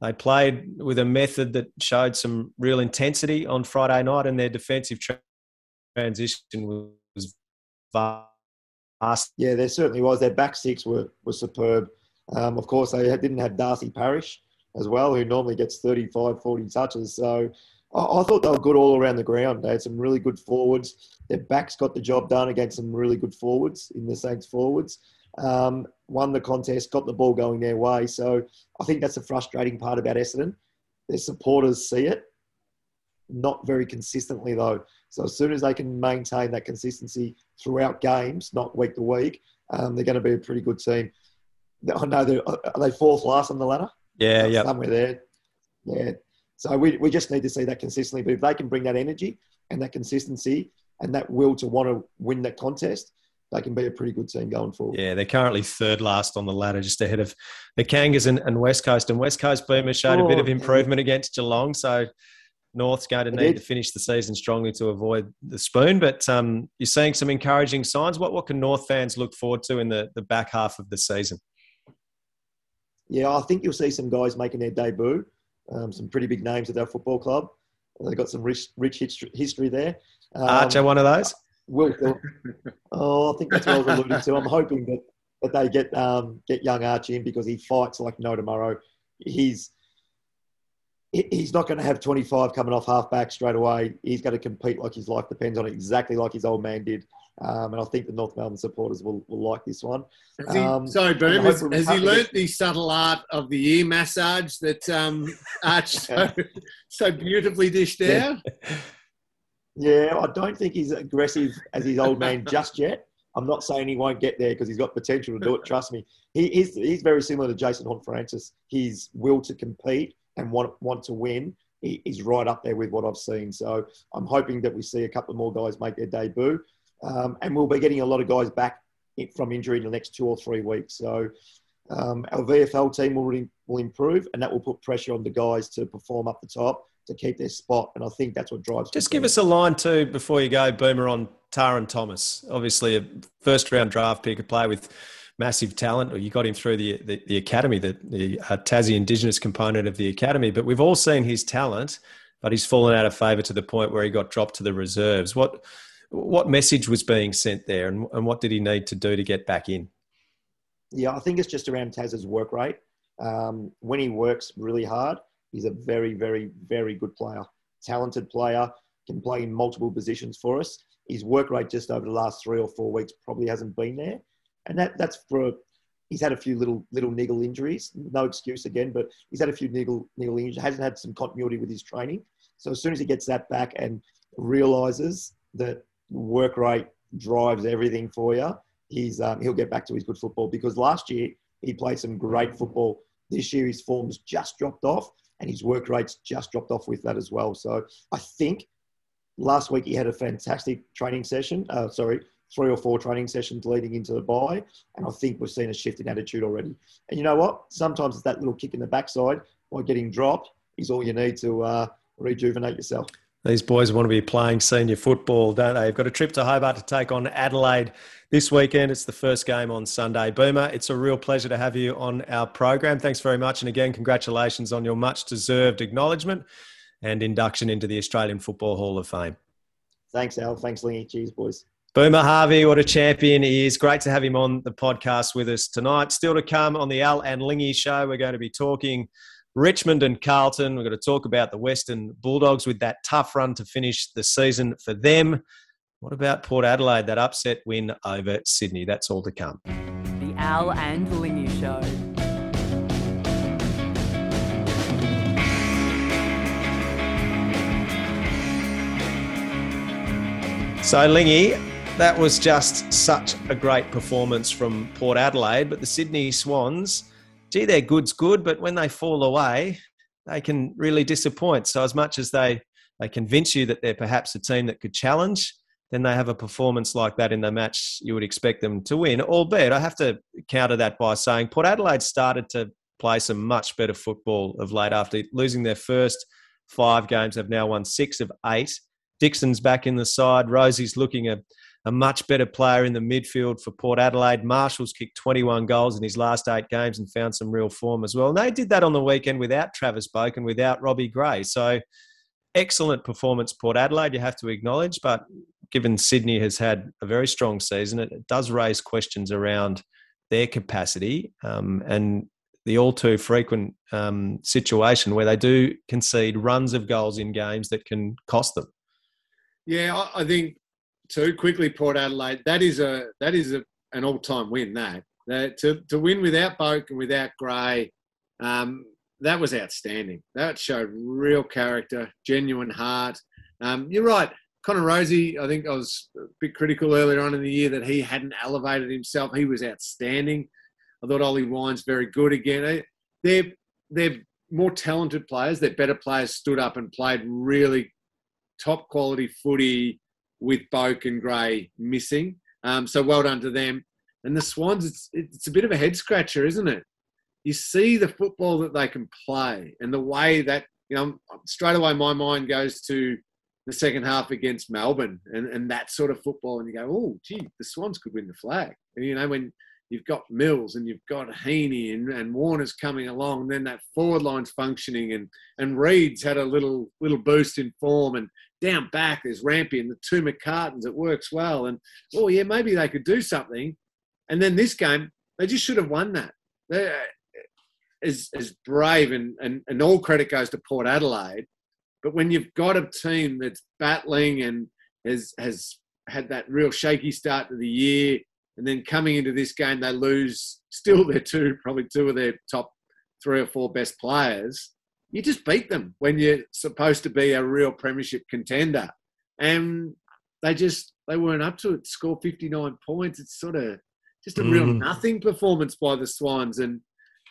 they played with a method that showed some real intensity on Friday night, and their defensive transition was vast yeah, there certainly was. Their back six were, were superb. Um, of course, they didn't have Darcy Parish as well, who normally gets 35, 40 touches. So I, I, thought they were good all around the ground. They had some really good forwards. Their backs got the job done against some really good forwards in the Saints forwards. Um, won the contest, got the ball going their way. So I think that's the frustrating part about Essendon. Their supporters see it, not very consistently though. So as soon as they can maintain that consistency throughout games, not week to week, um, they're going to be a pretty good team. I know they're are they fourth last on the ladder. Yeah, yeah, somewhere there. Yeah. So we, we just need to see that consistently. But if they can bring that energy and that consistency and that will to want to win that contest, they can be a pretty good team going forward. Yeah, they're currently third last on the ladder, just ahead of the Kangas and, and West Coast. And West Coast Boomers showed oh, a bit of improvement yeah. against Geelong. So North's going to need to finish the season strongly to avoid the spoon. But um, you're seeing some encouraging signs. What what can North fans look forward to in the, the back half of the season? Yeah, I think you'll see some guys making their debut. Um, some pretty big names at our football club. They've got some rich, rich history there. Um, Archer, one of those. Oh, I think that's what I was alluding to. I'm hoping that, that they get um, get young Archie in because he fights like no tomorrow. He's he's not going to have 25 coming off half back straight away. He's going to compete like his life depends on it, exactly like his old man did. Um, and I think the North Melbourne supporters will, will like this one. He, um, sorry, Boom, has, has he learnt the subtle art of the ear massage that um, Arch so, so beautifully dished out? Yeah, I don't think he's aggressive as his old man just yet. I'm not saying he won't get there because he's got potential to do it. Trust me. He, he's, he's very similar to Jason Horne-Francis. His will to compete and want, want to win is right up there with what I've seen. So I'm hoping that we see a couple more guys make their debut. Um, and we'll be getting a lot of guys back from injury in the next two or three weeks. So um, our VFL team will, will improve and that will put pressure on the guys to perform up the top to keep their spot. And I think that's what drives. Just give us a line too before you go, Boomer, on Tarryn Thomas. Obviously, a first round draft pick, a player with massive talent. Or you got him through the the, the academy, the, the uh, Tassie Indigenous component of the academy. But we've all seen his talent, but he's fallen out of favour to the point where he got dropped to the reserves. What what message was being sent there, and, and what did he need to do to get back in? Yeah, I think it's just around Taz's work rate. Um, when he works really hard, He's a very, very, very good player, talented player, can play in multiple positions for us. His work rate just over the last three or four weeks probably hasn't been there, and that that's for. He's had a few little little niggle injuries. No excuse again, but he's had a few niggle niggle injuries. Hasn't had some continuity with his training. So as soon as he gets that back and realizes that work rate drives everything for you, he's um, he'll get back to his good football. Because last year he played some great football. This year his form's just dropped off and his work rates just dropped off with that as well. So I think last week he had a fantastic training session. Uh, sorry, three or four training sessions leading into the bye, and I think we've seen a shift in attitude already. And you know what? Sometimes it's that little kick in the backside by getting dropped is all you need to uh, rejuvenate yourself. These boys want to be playing senior football, don't they? They've got a trip to Hobart to take on Adelaide this weekend. It's the first game on Sunday. Boomer, it's a real pleasure to have you on our program. Thanks very much. And again, congratulations on your much deserved acknowledgement and induction into the Australian Football Hall of Fame. Thanks, Al. Thanks, Lingy. Cheers, boys. Boomer Harvey, what a champion he is. Great to have him on the podcast with us tonight. Still to come on the Al and Lingy show, we're going to be talking Richmond and Carlton. We're going to talk about the Western Bulldogs with that tough run to finish the season for them. What about Port Adelaide, that upset win over Sydney? That's all to come. The Al and Lingy Show. So, Lingy, that was just such a great performance from Port Adelaide, but the Sydney Swans, gee, their good's good, but when they fall away, they can really disappoint. So, as much as they they convince you that they're perhaps a team that could challenge, then they have a performance like that in the match, you would expect them to win. Albeit, I have to counter that by saying Port Adelaide started to play some much better football of late after losing their first five games. They've now won six of eight. Dixon's back in the side. Rozee's looking a, a much better player in the midfield for Port Adelaide. Marshall's kicked 21 goals in his last eight games and found some real form as well. And they did that on the weekend without Travis Boak and without Robbie Gray. So excellent performance, Port Adelaide, you have to acknowledge. But given Sydney has had a very strong season, it, does raise questions around their capacity um, and the all too frequent um, situation where they do concede runs of goals in games that can cost them. Yeah, I think too quickly, Port Adelaide. That is a that is a, an all time win. That to to win without Boak and without Gray, um, that was outstanding. That showed real character, genuine heart. Um, you're right. Connor Rozee, I think I was a bit critical earlier on in the year that he hadn't elevated himself. He was outstanding. I thought Ollie Wines very good again. They're, they're more talented players. They're better players stood up and played really top quality footy with Boak and Gray missing. Um, so well done to them. And the Swans, it's, it's a bit of a head scratcher, isn't it? You see the football that they can play and the way that, you know, straight away my mind goes to the second half against Melbourne and, and that sort of football. And you go, oh, gee, the Swans could win the flag. And, you know, when you've got Mills and you've got Heeney and, and Warner's coming along, and then that forward line's functioning and, and Reid's had a little little boost in form and down back there's Rampy and the two McCartins, it works well. And, oh, yeah, maybe they could do something. And then this game, they just should have won that. They, uh, as, as brave and, and, and all credit goes to Port Adelaide but when you've got a team that's battling and has has had that real shaky start to the year, and then coming into this game they lose still their two probably two of their top three or four best players, you just beat them when you're supposed to be a real premiership contender. And they just they weren't up to it. Score 59 points. It's sort of just a real Mhm. nothing performance by the Swans, and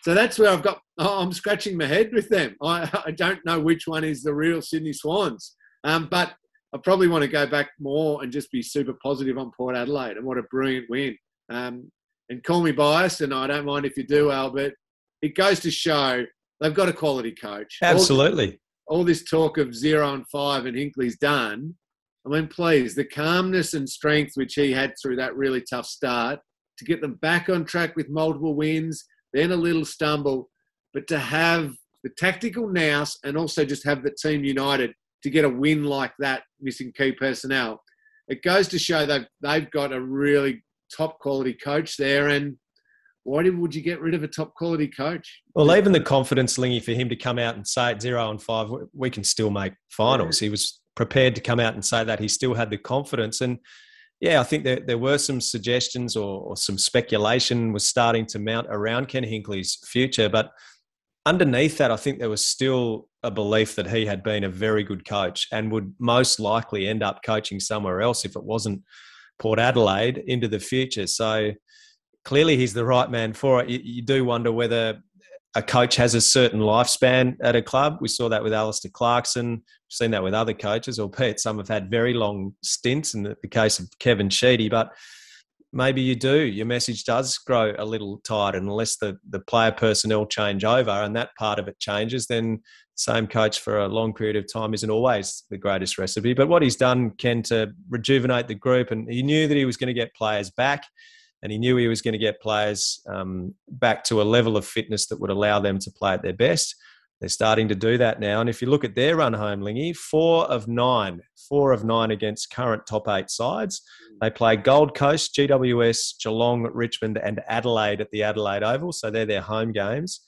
so that's where I've got. oh, I'm scratching my head with them. I, I don't know which one is the real Sydney Swans, um, but I probably want to go back more and just be super positive on Port Adelaide and what a brilliant win. Um, and call me biased, and I don't mind if you do, Albert. It goes to show they've got a quality coach. All- Absolutely. all this talk of zero and five and Hinkley's done. I mean, please, the calmness and strength which he had through that really tough start to get them back on track with multiple wins, then a little stumble, but to have the tactical nous and also just have the team united to get a win like that, missing key personnel. It goes to show they've they've got a really top quality coach there. And why did, would you get rid of a top quality coach? Well, even the confidence, Lingy, for him to come out and say at zero and five, we- can still make finals. He was prepared to come out and say that. He still had the confidence. And yeah, I think there, there were some suggestions or, or some speculation was starting to mount around Ken Hinkley's future. But underneath that, I think there was still a belief that he had been a very good coach and would most likely end up coaching somewhere else if it wasn't Port Adelaide into the future. So clearly he's the right man for it. You, you do wonder whether a coach has a certain lifespan at a club. We saw that with Alastair Clarkson. We've seen that with other coaches, albeit some have had very long stints in the, the case of Kevin Sheedy. But maybe you do. Your message does grow a little tired unless the, the player personnel change over and that part of it changes, then same coach for a long period of time isn't always the greatest recipe. But what he's done, Ken, to rejuvenate the group, and he knew that he was going to get players back and he knew he was going to get players um, back to a level of fitness that would allow them to play at their best. They're starting to do that now. And if you look at their run home, Lingy, four of nine, four of nine against current top eight sides. They play Gold Coast, GWS, Geelong, Richmond, and Adelaide at the Adelaide Oval. So they're their home games.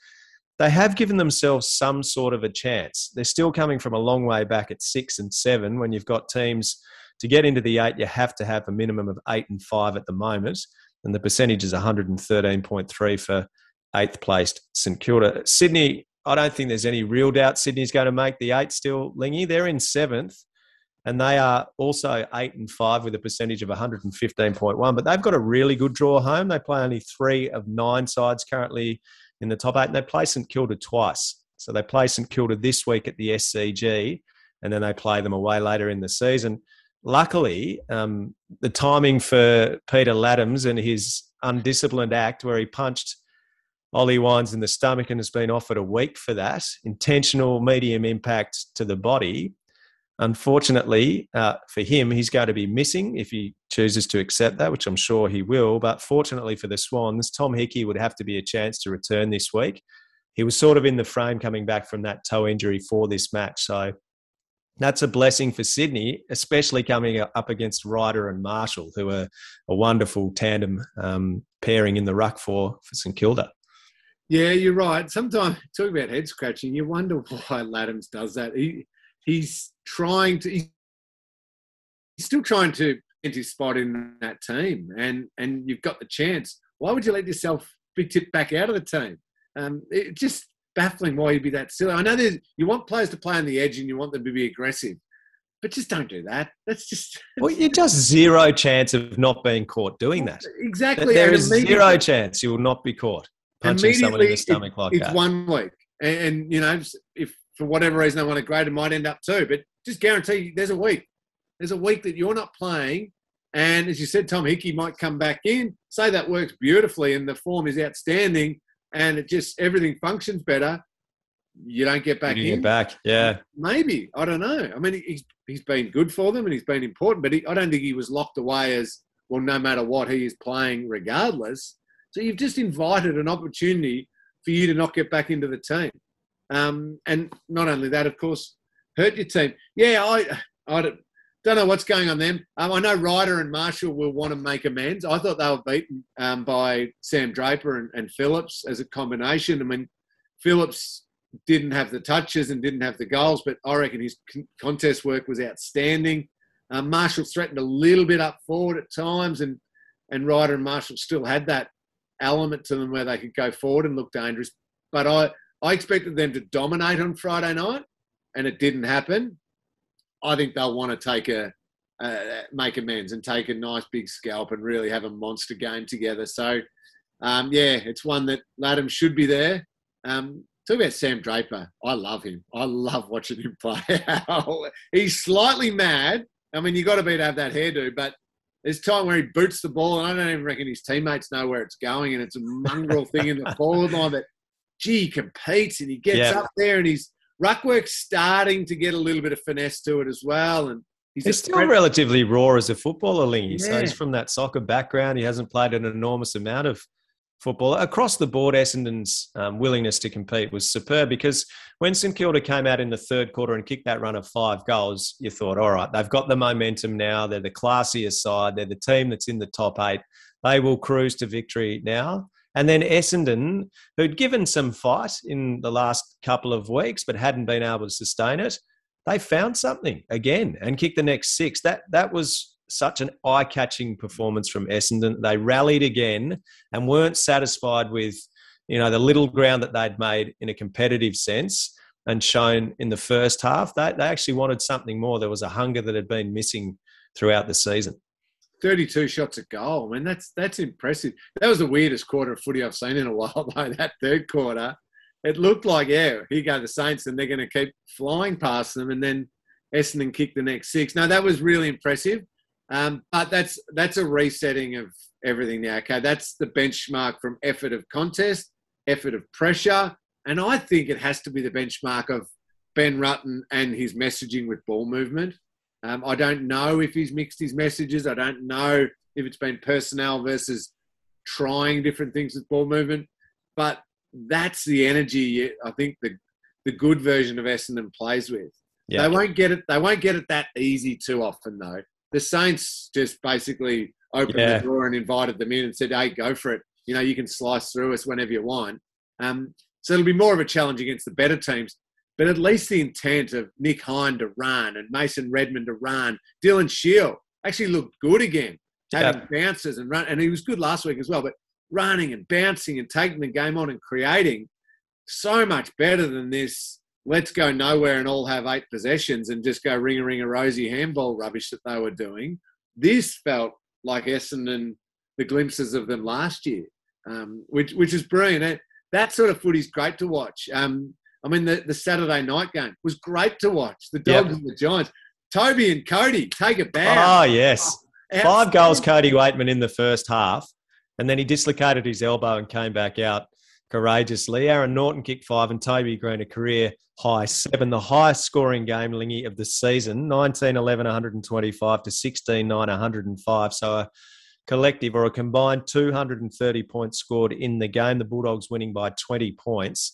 They have given themselves some sort of a chance. They're still coming from a long way back at six and seven. When you've got teams to get into the eight, you have to have a minimum of eight and five at the moment and the percentage is 113.3 for eighth placed St Kilda. Sydney, I don't think there's any real doubt Sydney's going to make the eight still, Lingy. They're in seventh, and they are also eight and five with a percentage of 115.1. But they've got a really good draw home. They play only three of nine sides currently in the top eight, and they play St Kilda twice. So they play St Kilda this week at the SCG, and then they play them away later in the season luckily, um, the timing for Peter Ladhams and his undisciplined act, where he punched Ollie Wines in the stomach and has been offered a week for that, intentional medium impact to the body. Unfortunately uh, for him, he's going to be missing if he chooses to accept that, which I'm sure he will. But fortunately for the Swans, Tom Hickey would have to be a chance to return this week. He was sort of in the frame coming back from that toe injury for this match. So that's a blessing for Sydney, especially coming up against Ryder and Marshall, who are a wonderful tandem um, pairing in the ruck for, for St Kilda. Yeah, you're right. Sometimes talking about head scratching, you wonder why Ladhams does that. He he's trying to he's still trying to get his spot in that team, and and you've got the chance. Why would you let yourself be tipped back out of the team? Um, it just baffling why you'd be that silly. I know there's you want players to play on the edge and you want them to be aggressive, but just don't do that. That's just Well, you're just zero chance of not being caught doing that. exactly. There is zero chance you will not be caught punching someone in the stomach like it's that. one week, and, and you know, if for whatever reason I want to grade, it might end up too. But just guarantee there's a week. There's a week that you're not playing, and as you said, Tom Hickey might come back in. Say that works beautifully, and the form is outstanding, and it just everything functions better. You don't get back You get back, yeah. Maybe I don't know. I mean, he's he's been good for them and he's been important, but he, I don't think he was locked away as well. No matter what, he is playing regardless. So you've just invited an opportunity for you to not get back into the team, um, and not only that, of course, hurt your team. Yeah, I I don't, know what's going on them. Um, I know Ryder and Marshall will want to make amends. I thought they were beaten um, by Sam Draper and, and Phillips as a combination. I mean, Phillips didn't have the touches and didn't have the goals, but I reckon his con- contest work was outstanding. Um, Marshall threatened a little bit up forward at times, and and Ryder and Marshall still had that element to them where they could go forward and look dangerous. But I I expected them to dominate on Friday night, and it didn't happen. I think they'll want to take a uh, make amends and take a nice big scalp and really have a monster game together. So, um, yeah, it's one that Latham should be there. Um, talk about Sam Draper. I love him. I love watching him play. He's slightly mad. I mean, you got to be to have that hairdo, but there's time where he boots the ball, and I don't even reckon his teammates know where it's going, and it's a mongrel thing in the forward line. But gee, he competes and he gets Yeah. up there, and his ruckwork's starting to get a little bit of finesse to it as well. And he's, He's still threat- relatively raw as a footballer, Lingy. So he's from that soccer background. He hasn't played an enormous amount of football. Across the board, Essendon's um, willingness to compete was superb because when St Kilda came out in the third quarter and kicked that run of five goals, you thought, all right, they've got the momentum now. They're the classier side. They're the team that's in the top eight. They will cruise to victory now. And then Essendon, who'd given some fight in the last couple of weeks but hadn't been able to sustain it, they found something again and kicked the next six. That that was such an eye-catching performance from Essendon. They rallied again and weren't satisfied with you know the little ground that they'd made in a competitive sense and shown in the first half. They they actually wanted something more. There was a hunger that had been missing throughout the season. 32 shots a goal. I mean, that's that's impressive. That was the weirdest quarter of footy I've seen in a while, though. That third quarter, it looked like, yeah, here go the Saints, and they're going to keep flying past them, and then Essendon kick the next six. No, that was really impressive. Um, but that's that's a resetting of everything now. Okay, that's the benchmark from effort of contest, effort of pressure, and I think it has to be the benchmark of Ben Rutten and his messaging with ball movement. Um, I don't know if he's mixed his messages. I don't know if it's been personnel versus trying different things with ball movement. But that's the energy I think the the good version of Essendon plays with. Yeah. They won't get it. They won't get it that easy too often, though. The Saints just basically opened Yeah. the door and invited them in and said, "Hey, go for it. You know, you can slice through us whenever you want." Um, so it'll be more of a challenge against the better teams. But at least the intent of Nick Hind to run and Mason Redman to run, Dylan Shiel actually looked good again, having bounces and run, and he was good last week as well. But running and bouncing and taking the game on and creating so much better than this. Let's go nowhere and all have eight possessions and just go ring a ring a rosy handball rubbish that they were doing. This felt like Essendon, the glimpses of them last year, um, which which is brilliant. It- that sort of footy's great to watch. Um, I mean, the, the Saturday night game was great to watch. The Yep. Dogs and the Giants. Toby and Cody take a bow. Ah, oh yes, five goals, Cody Weightman in the first half, and then he dislocated his elbow and came back out courageously. Aaron Naughton kicked five, and Toby Greene a career high seven, the highest scoring game, Lingy, of the season 19 11, 125 to 16 9, 105. So a collective or a combined 230 points scored in the game. The Bulldogs winning by 20 points.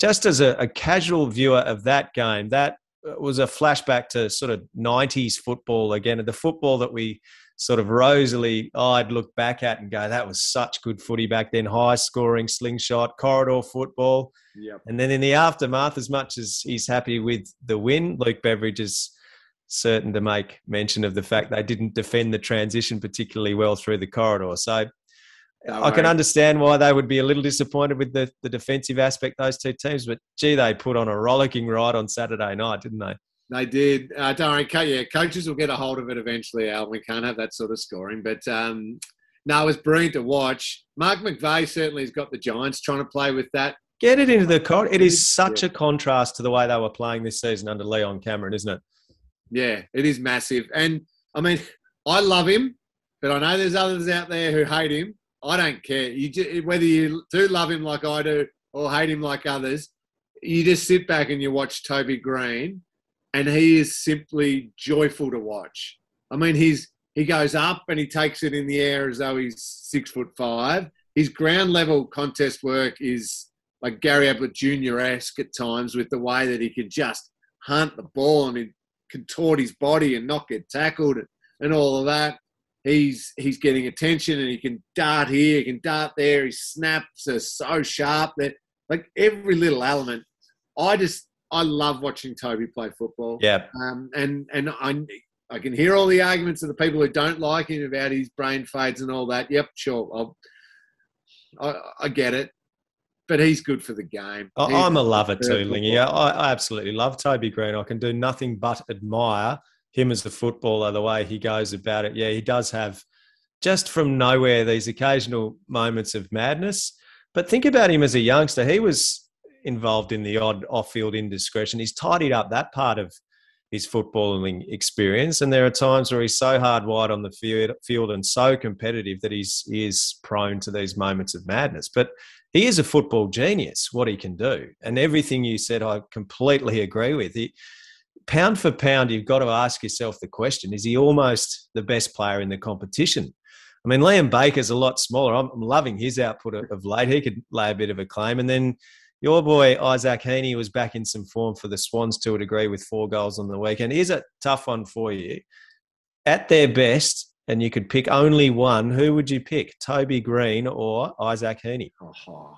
Just as a, a casual viewer of that game, that uh, was a flashback to sort of 90s football again, the football that we sort of rosily eyed look back at and go, that was such good footy back then, high scoring, slingshot, corridor football. Yep. And then in the aftermath, as much as he's happy with the win, Luke Beveridge is certain to make mention of the fact they didn't defend the transition particularly well through the corridor. So No I can understand why they would be a little disappointed with the, the defensive aspect, those two teams, but gee, they put on a rollicking ride on Saturday night, didn't they? They did. Uh, don't worry, yeah, coaches will get a hold of it eventually, Al. We can't have that sort of scoring. But um, no, it was brilliant to watch. Mark McVeigh certainly has got the Giants trying to play with that. Get it into the corridor. It is such a contrast to the way they were playing this season under Leon Cameron, isn't it? Yeah, it is massive. And I mean, I love him, but I know there's others out there who hate him. I don't care. You ju- whether you do love him like I do or hate him like others, you just sit back and you watch Toby Greene, and he is simply joyful to watch. I mean, he's he goes up and he takes it in the air as though he's six foot five. His ground level contest work is like Gary Ablett Jr. esque at times with the way that he can just hunt the ball and he contort his body and not get tackled and all of that. He's he's getting attention and he can dart here, he can dart there. His snaps are so sharp that like every little element. I just I love watching Toby play football. Yeah. Um, and and I I can hear all the arguments of the people who don't like him about his brain fades and all that. Yep, sure, I'll, I I get it, but he's good for the game. He's I'm a lover too. Lingy. I, I absolutely love Toby Greene. I can do nothing but admire him as a footballer, the way he goes about it, yeah, he does have just from nowhere these occasional moments of madness. But think about him as a youngster. He was involved in the odd off field indiscretion. He's tidied up that part of his footballing experience. And there are times where he's so hard wide on the field, field and so competitive that he's he is prone to these moments of madness. But he is a football genius, what he can do. And everything you said, I completely agree with. He, pound for pound, you've got to ask yourself the question is he almost the best player in the competition? I mean, Liam Baker's a lot smaller. I'm, loving his output of, of late. He could lay a bit of a claim. And then your boy Isaac Heeney was back in some form for the Swans to a degree with four goals on the weekend. Here's a tough one for you. At their best, and you could pick only one, who would you pick? Toby Greene or Isaac Heeney? Oh,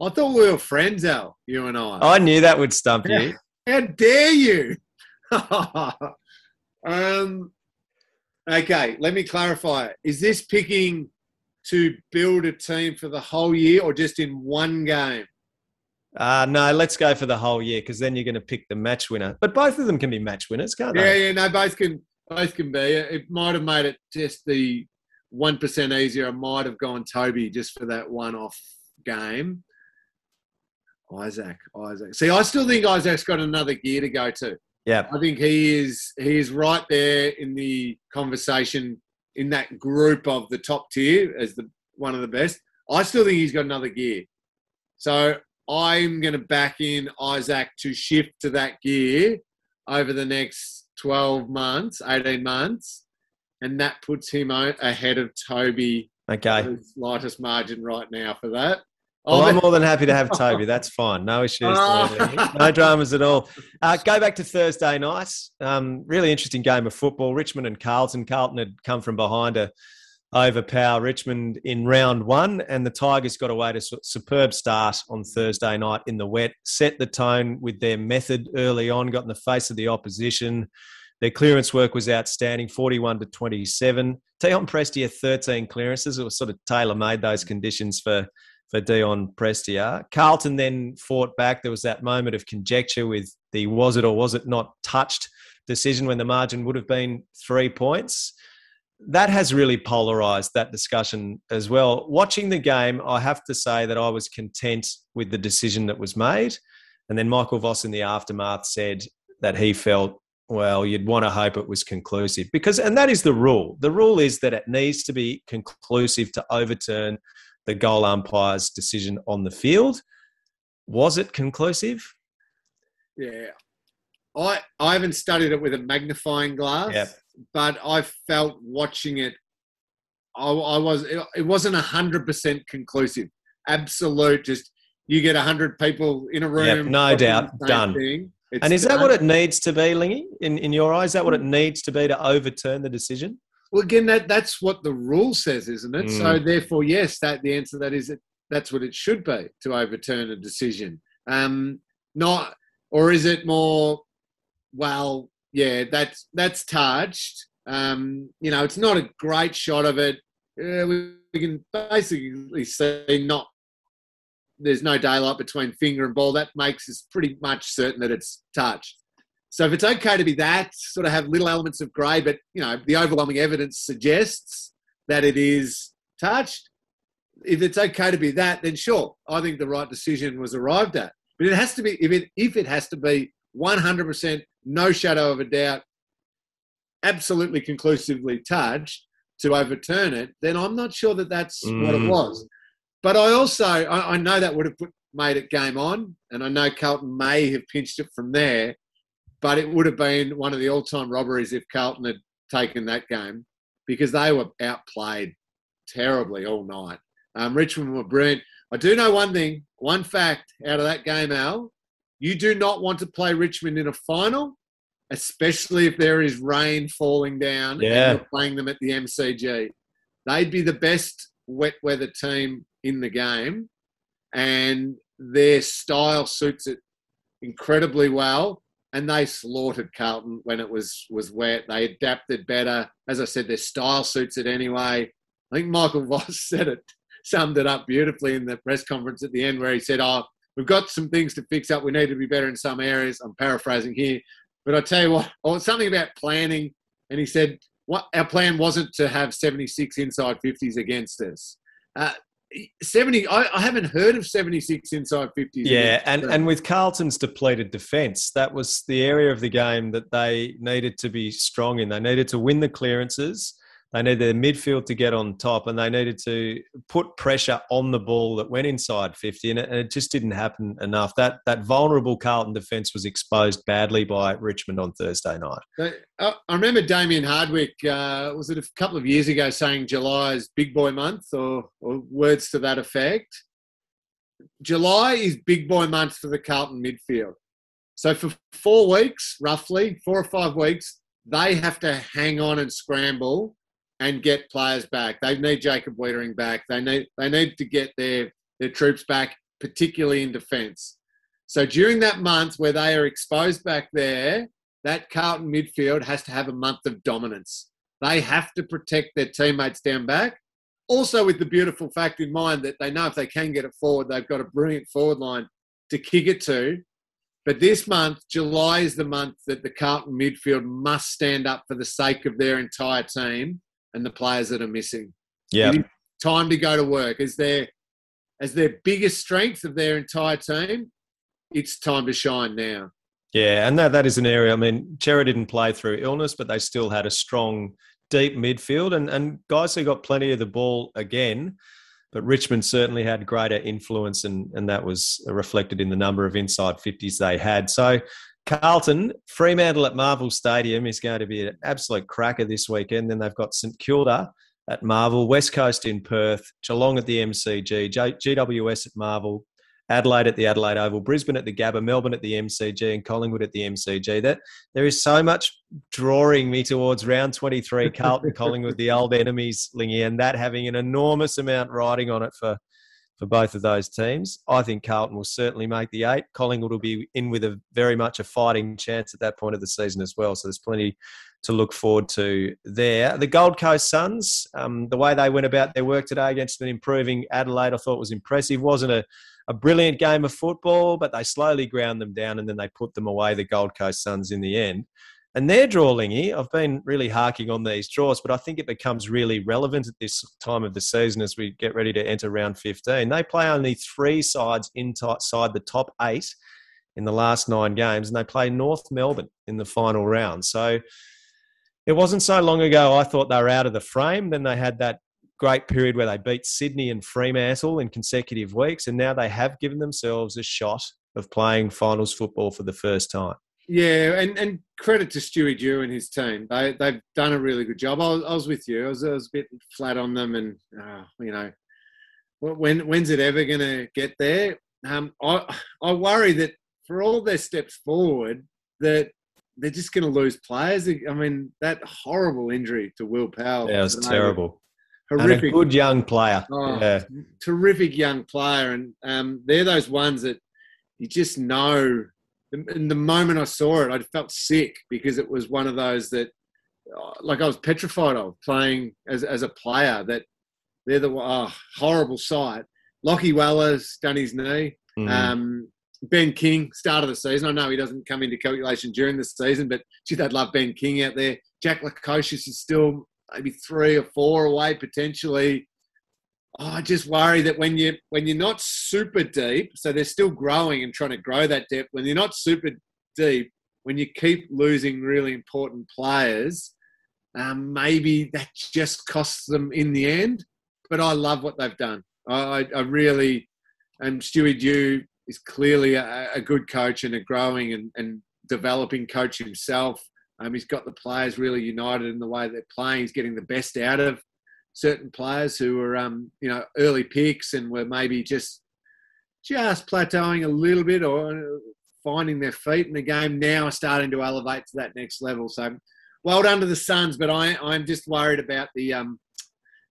I thought we were friends, Al, you and I. I knew that would stump you. How dare you? um, okay, let me clarify. Is this picking to build a team for the whole year or just in one game? Uh, no, let's go for the whole year because then you're going to pick the match winner. But both of them can be match winners, can't Yeah, they? yeah, yeah, no, both can both can be. It might have made it just the one percent easier. I might have gone Toby just for that one-off game. Isaac, Isaac. See, I still think Isaac's got another gear to go to. Yeah. I think he is he is right there in the conversation in that group of the top tier as the one of the best. I still think he's got another gear. So I'm going to back in Isaac to shift to that gear over the next 12 months, 18 months, and that puts him ahead of Toby. Okay. The slightest margin right now for that. Well, Oh, I'm more than happy to have Toby. That's fine. No issues. Ah. no dramas at all. Uh, go back to Thursday night. Um, really interesting game of football. Richmond and Carlton. Carlton had come from behind to overpower Richmond in round one, and the Tigers got away to a superb start on Thursday night in the wet. Set the tone with their method early on. Got in the face of the opposition. Their clearance work was outstanding, 41 to 27. Dion Prestia, 13 clearances. It was sort of tailor made those conditions for for Dion Prestia. Carlton then fought back. There was that moment of conjecture with the was it or was it not touched decision when the margin would have been three points. That has really polarized that discussion as well. Watching the game, I have to say that I was content with the decision that was made. And then Michael Voss in the aftermath said that he felt, well, you'd want to hope it was conclusive because, and that is the rule. The rule is that it needs to be conclusive to overturn the goal umpire's decision on the field. Was it conclusive? Yeah. I I haven't studied it with a magnifying glass, Yep. but I felt watching it. I, I was it, it wasn't hundred percent conclusive. Absolute, just you get hundred people in a room. Yep, no doubt. Done. And is that what it needs to be, Lingy? In in your eyes, is that what it needs to be to overturn the decision? Well, again, that that's what the rule says, isn't it? Mm. So therefore, yes, that the answer to that is that that's what it should be to overturn a decision. Um, not, or is it more? Well, yeah, that's that's touched. Um, you know, it's not a great shot of it. Uh, we, we can basically see not. There's no daylight between finger and ball. That makes us pretty much certain that it's touched. So if it's okay to be that, sort of have little elements of grey, but you know the overwhelming evidence suggests that it is touched. If it's okay to be that, then sure, I think the right decision was arrived at. But it has to be if it if it has to be 100%, no shadow of a doubt, absolutely conclusively touched to overturn it, then I'm not sure that that's what it Mm. was. But I also I, I know that would have put, made it game on, and I know Carlton may have pinched it from there but it would have been one of the all-time robberies if Carlton had taken that game because they were outplayed terribly all night. Um, Richmond were brilliant. I do know one thing, one fact out of that game, Al. You do not want to play Richmond in a final, especially if there is rain falling down Yeah. and you're playing them at the MCG. They'd be the best wet weather team in the game, and their style suits it incredibly well and they slaughtered Carlton when it was was wet. They adapted better. As I said, their style suits it anyway. I think Michael Voss said it, summed it up beautifully in the press conference at the end where he said, "Oh, we've got some things to fix up. We need to be better in some areas." I'm paraphrasing here, But I tell you what, or something about planning, and he said what our plan wasn't to have 76 inside 50s against us. Uh, 70 I, I, haven't heard of 76 inside 50s yeah and, and with carlton's depleted defence that was the area of the game that they needed to be strong in. They needed to win the clearances they needed their midfield to get on top and they needed to put pressure on the ball that went inside 50 and it, and it just didn't happen enough. That that vulnerable carlton defence was exposed badly by richmond on thursday night. I remember damien hardwick uh, was it a couple of years ago saying july is big boy month or, or words to that effect? July is big boy month for the carlton midfield. So for four weeks roughly four or five weeks they have to hang on and scramble and get players back. They need Jacob Weitering back. They need they need to get their their troops back, particularly in defence. So during that month where they are exposed back there, that Carlton midfield has to have a month of dominance. They have to protect their teammates down back. Also, with the beautiful fact in mind that they know if they can get it forward, they've got a brilliant forward line to kick it to. But this month, July is the month that the Carlton midfield must stand up for the sake of their entire team and the players that are missing. Yeah. Time to go to work. As their as their biggest strength of their entire team, it's time to shine now. Yeah, and that, that is an area. I mean, Cerra didn't play through illness, but they still had a strong, deep midfield and, and guys who got plenty of the ball again. But Richmond certainly had greater influence, and, and that was reflected in the number of inside 50s they had. So Carlton, Fremantle at Marvel Stadium is going to be an absolute cracker this weekend. Then they've got St Kilda at Marvel, West Coast in Perth, Geelong at the MCG, GWS at Marvel, Adelaide at the Adelaide Oval, Brisbane at the Gabba, Melbourne at the MCG, and Collingwood at the MCG. That there is so much drawing me towards round 23, Carlton, Collingwood, the old enemies, Lingy, and that having an enormous amount riding on it for for both of those teams. I think Carlton will certainly make the eight. Collingwood will be in with a very much a fighting chance at that point of the season as well. So there's plenty to look forward to there. The Gold Coast Suns, um, the way they went about their work today against an improving Adelaide, I thought was impressive. wasn't a, a brilliant game of football, but they slowly ground them down and then they put them away, the Gold Coast Suns, in the end. And their draw, Lingy, I've been really harking on these draws, but I think it becomes really relevant at this time of the season as we get ready to enter round 15. They play only three sides inside the top eight in the last nine games, and they play North Melbourne in the final round. So it wasn't so long ago I thought they were out of the frame. Then they had that great period where they beat Sydney and Fremantle in consecutive weeks, and now they have given themselves a shot of playing finals football for the first time. Yeah, and, and credit to Stewie Dew and his team. They they've done a really good job. I was, I was with you. I was, I was, a bit flat on them, and uh, you know, when when's it ever going to get there? Um, I I worry that for all their steps forward, that they're just going to lose players. I mean, that horrible injury to Wil Powell. Yeah, it was terrible. Horrific. Good young player. Oh, yeah. Terrific young player. And um, they're those ones that you just know in the moment I saw it, I felt sick because it was one of those that, uh, like, I was petrified of playing as, as a player. That they're the oh, horrible sight. Lachie Weller's done his knee. Mm. Um, ben King, start of the season. I know he doesn't come into calculation during the season, but geez, I'd love Ben King out there. Jack Lukosius is still maybe three or four away potentially oh, I just worry that when you when you're not super deep, so they're still growing and trying to grow that depth. When you're not super deep, when you keep losing really important players, um, maybe that just costs them in the end. But I love what they've done. I, I really, and Stewie Dew is clearly a, a, good coach and a growing and, and developing coach himself. Um, he's got the players really united in the way they're playing. He's getting the best out of certain players who were, um, you know, early picks and were maybe just just plateauing a little bit or finding their feet in the game now are starting to elevate to that next level. So well done to the Suns, but I, I'm just worried about the um,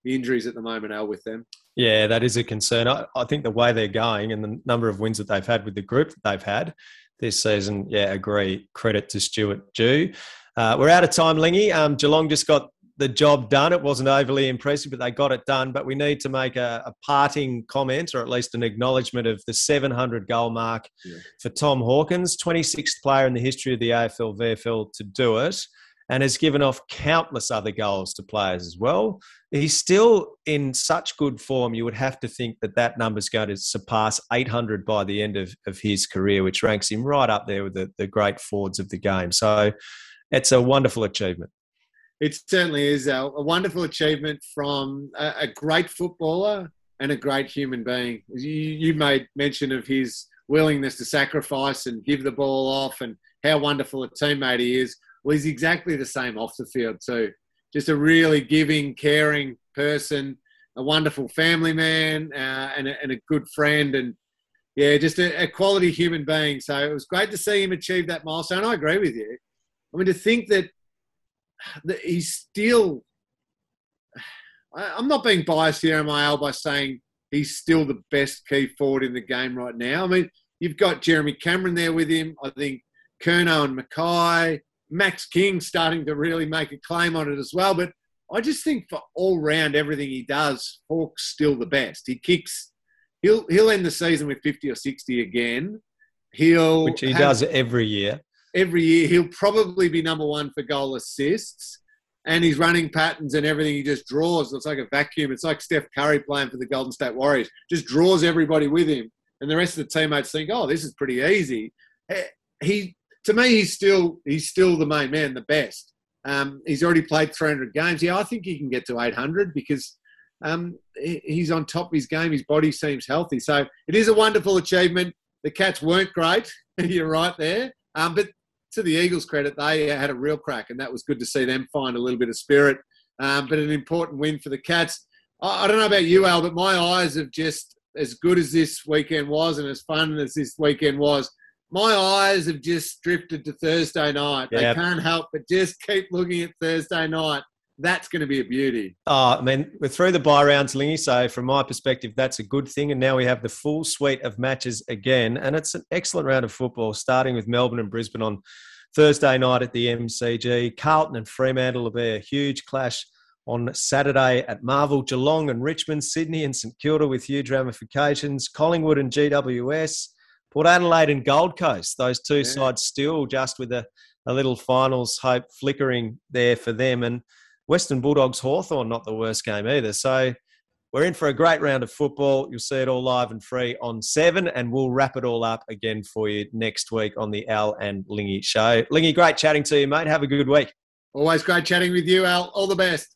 the injuries at the moment, Al, with them. Yeah, that is a concern. I, I think the way they're going and the number of wins that they've had with the group that they've had this season, yeah, agree. Credit to Stuart Dew. Uh, we're out of time, Lingy. Um, Geelong just got the job done. It wasn't overly impressive, but they got it done. But we need to make a, a parting comment or at least an acknowledgement of the 700 goal mark yeah. for Tom Hawkins, 26th player in the history of the AFL VFL to do it, and has given off countless other goals to players as well. He's still in such good form, you would have to think that that number is going to surpass 800 by the end of, of his career, which ranks him right up there with the, the great forwards of the game. So it's a wonderful achievement. It certainly is a, a wonderful achievement from a, a, great footballer and a great human being. You, you made mention of his willingness to sacrifice and give the ball off and how wonderful a teammate he is. Well, he's exactly the same off the field, too. Just a really giving, caring person, a wonderful family man, uh, and, a, and, a, good friend. And yeah, just a, a quality human being. So it was great to see him achieve that milestone. I agree with you. I mean, to think that, that he's still. I'm not being biased here, am I, Al, by saying he's still the best key forward in the game right now. I mean, you've got Jeremy Cameron there with him. I think Curnow and McKay, Max King starting to really make a claim on it as well. But I just think for all round everything he does, Hawk's still the best. He kicks. He'll he'll end the season with 50 or 60 again. He'll which he have, does every year every year. He'll probably be number one for goal assists. And his running patterns and everything he just draws. It's like a vacuum. It's like Steph Curry playing for the Golden State Warriors. Just draws everybody with him. And the rest of the teammates think, oh, this is pretty easy. Eh, he, to me, he's still he's still the main man, the best. Um, he's already played 300 games. Yeah, I think he can get to 800 because um, he's on top of his game. His body seems healthy. So it is a wonderful achievement. The Cats weren't great. You're right there. Um, but to the Eagles' credit, they had a real crack, and that was good to see them find a little bit of spirit. Um, but an important win for the Cats. I, I, don't know about you, Al, but my eyes have just, as good as this weekend was and as fun as this weekend was, my eyes have just drifted to Thursday night. Yep. They can't help but just keep looking at Thursday night. That's going to be a beauty. Oh, I mean, we're through the bye rounds, Lingy. So, from my perspective, that's a good thing. And now we have the full suite of matches again. And it's an excellent round of football, starting with Melbourne and Brisbane on Thursday night at the MCG. Carlton and Fremantle will be a huge clash on Saturday at Marvel, Geelong and Richmond, Sydney and St Kilda with huge ramifications, Collingwood and GWS, Port Adelaide and Gold Coast. Those two yeah. sides still just with a, a little finals hope flickering there for them. And Western Bulldogs Hawthorn, not the worst game either. So we're in for a great round of football. You'll see it all live and free on Seven, and we'll wrap it all up again for you next week on the Al and Lingy show. Lingy, great chatting to you, mate. Have a good week. Always great chatting with you, Al. All the best.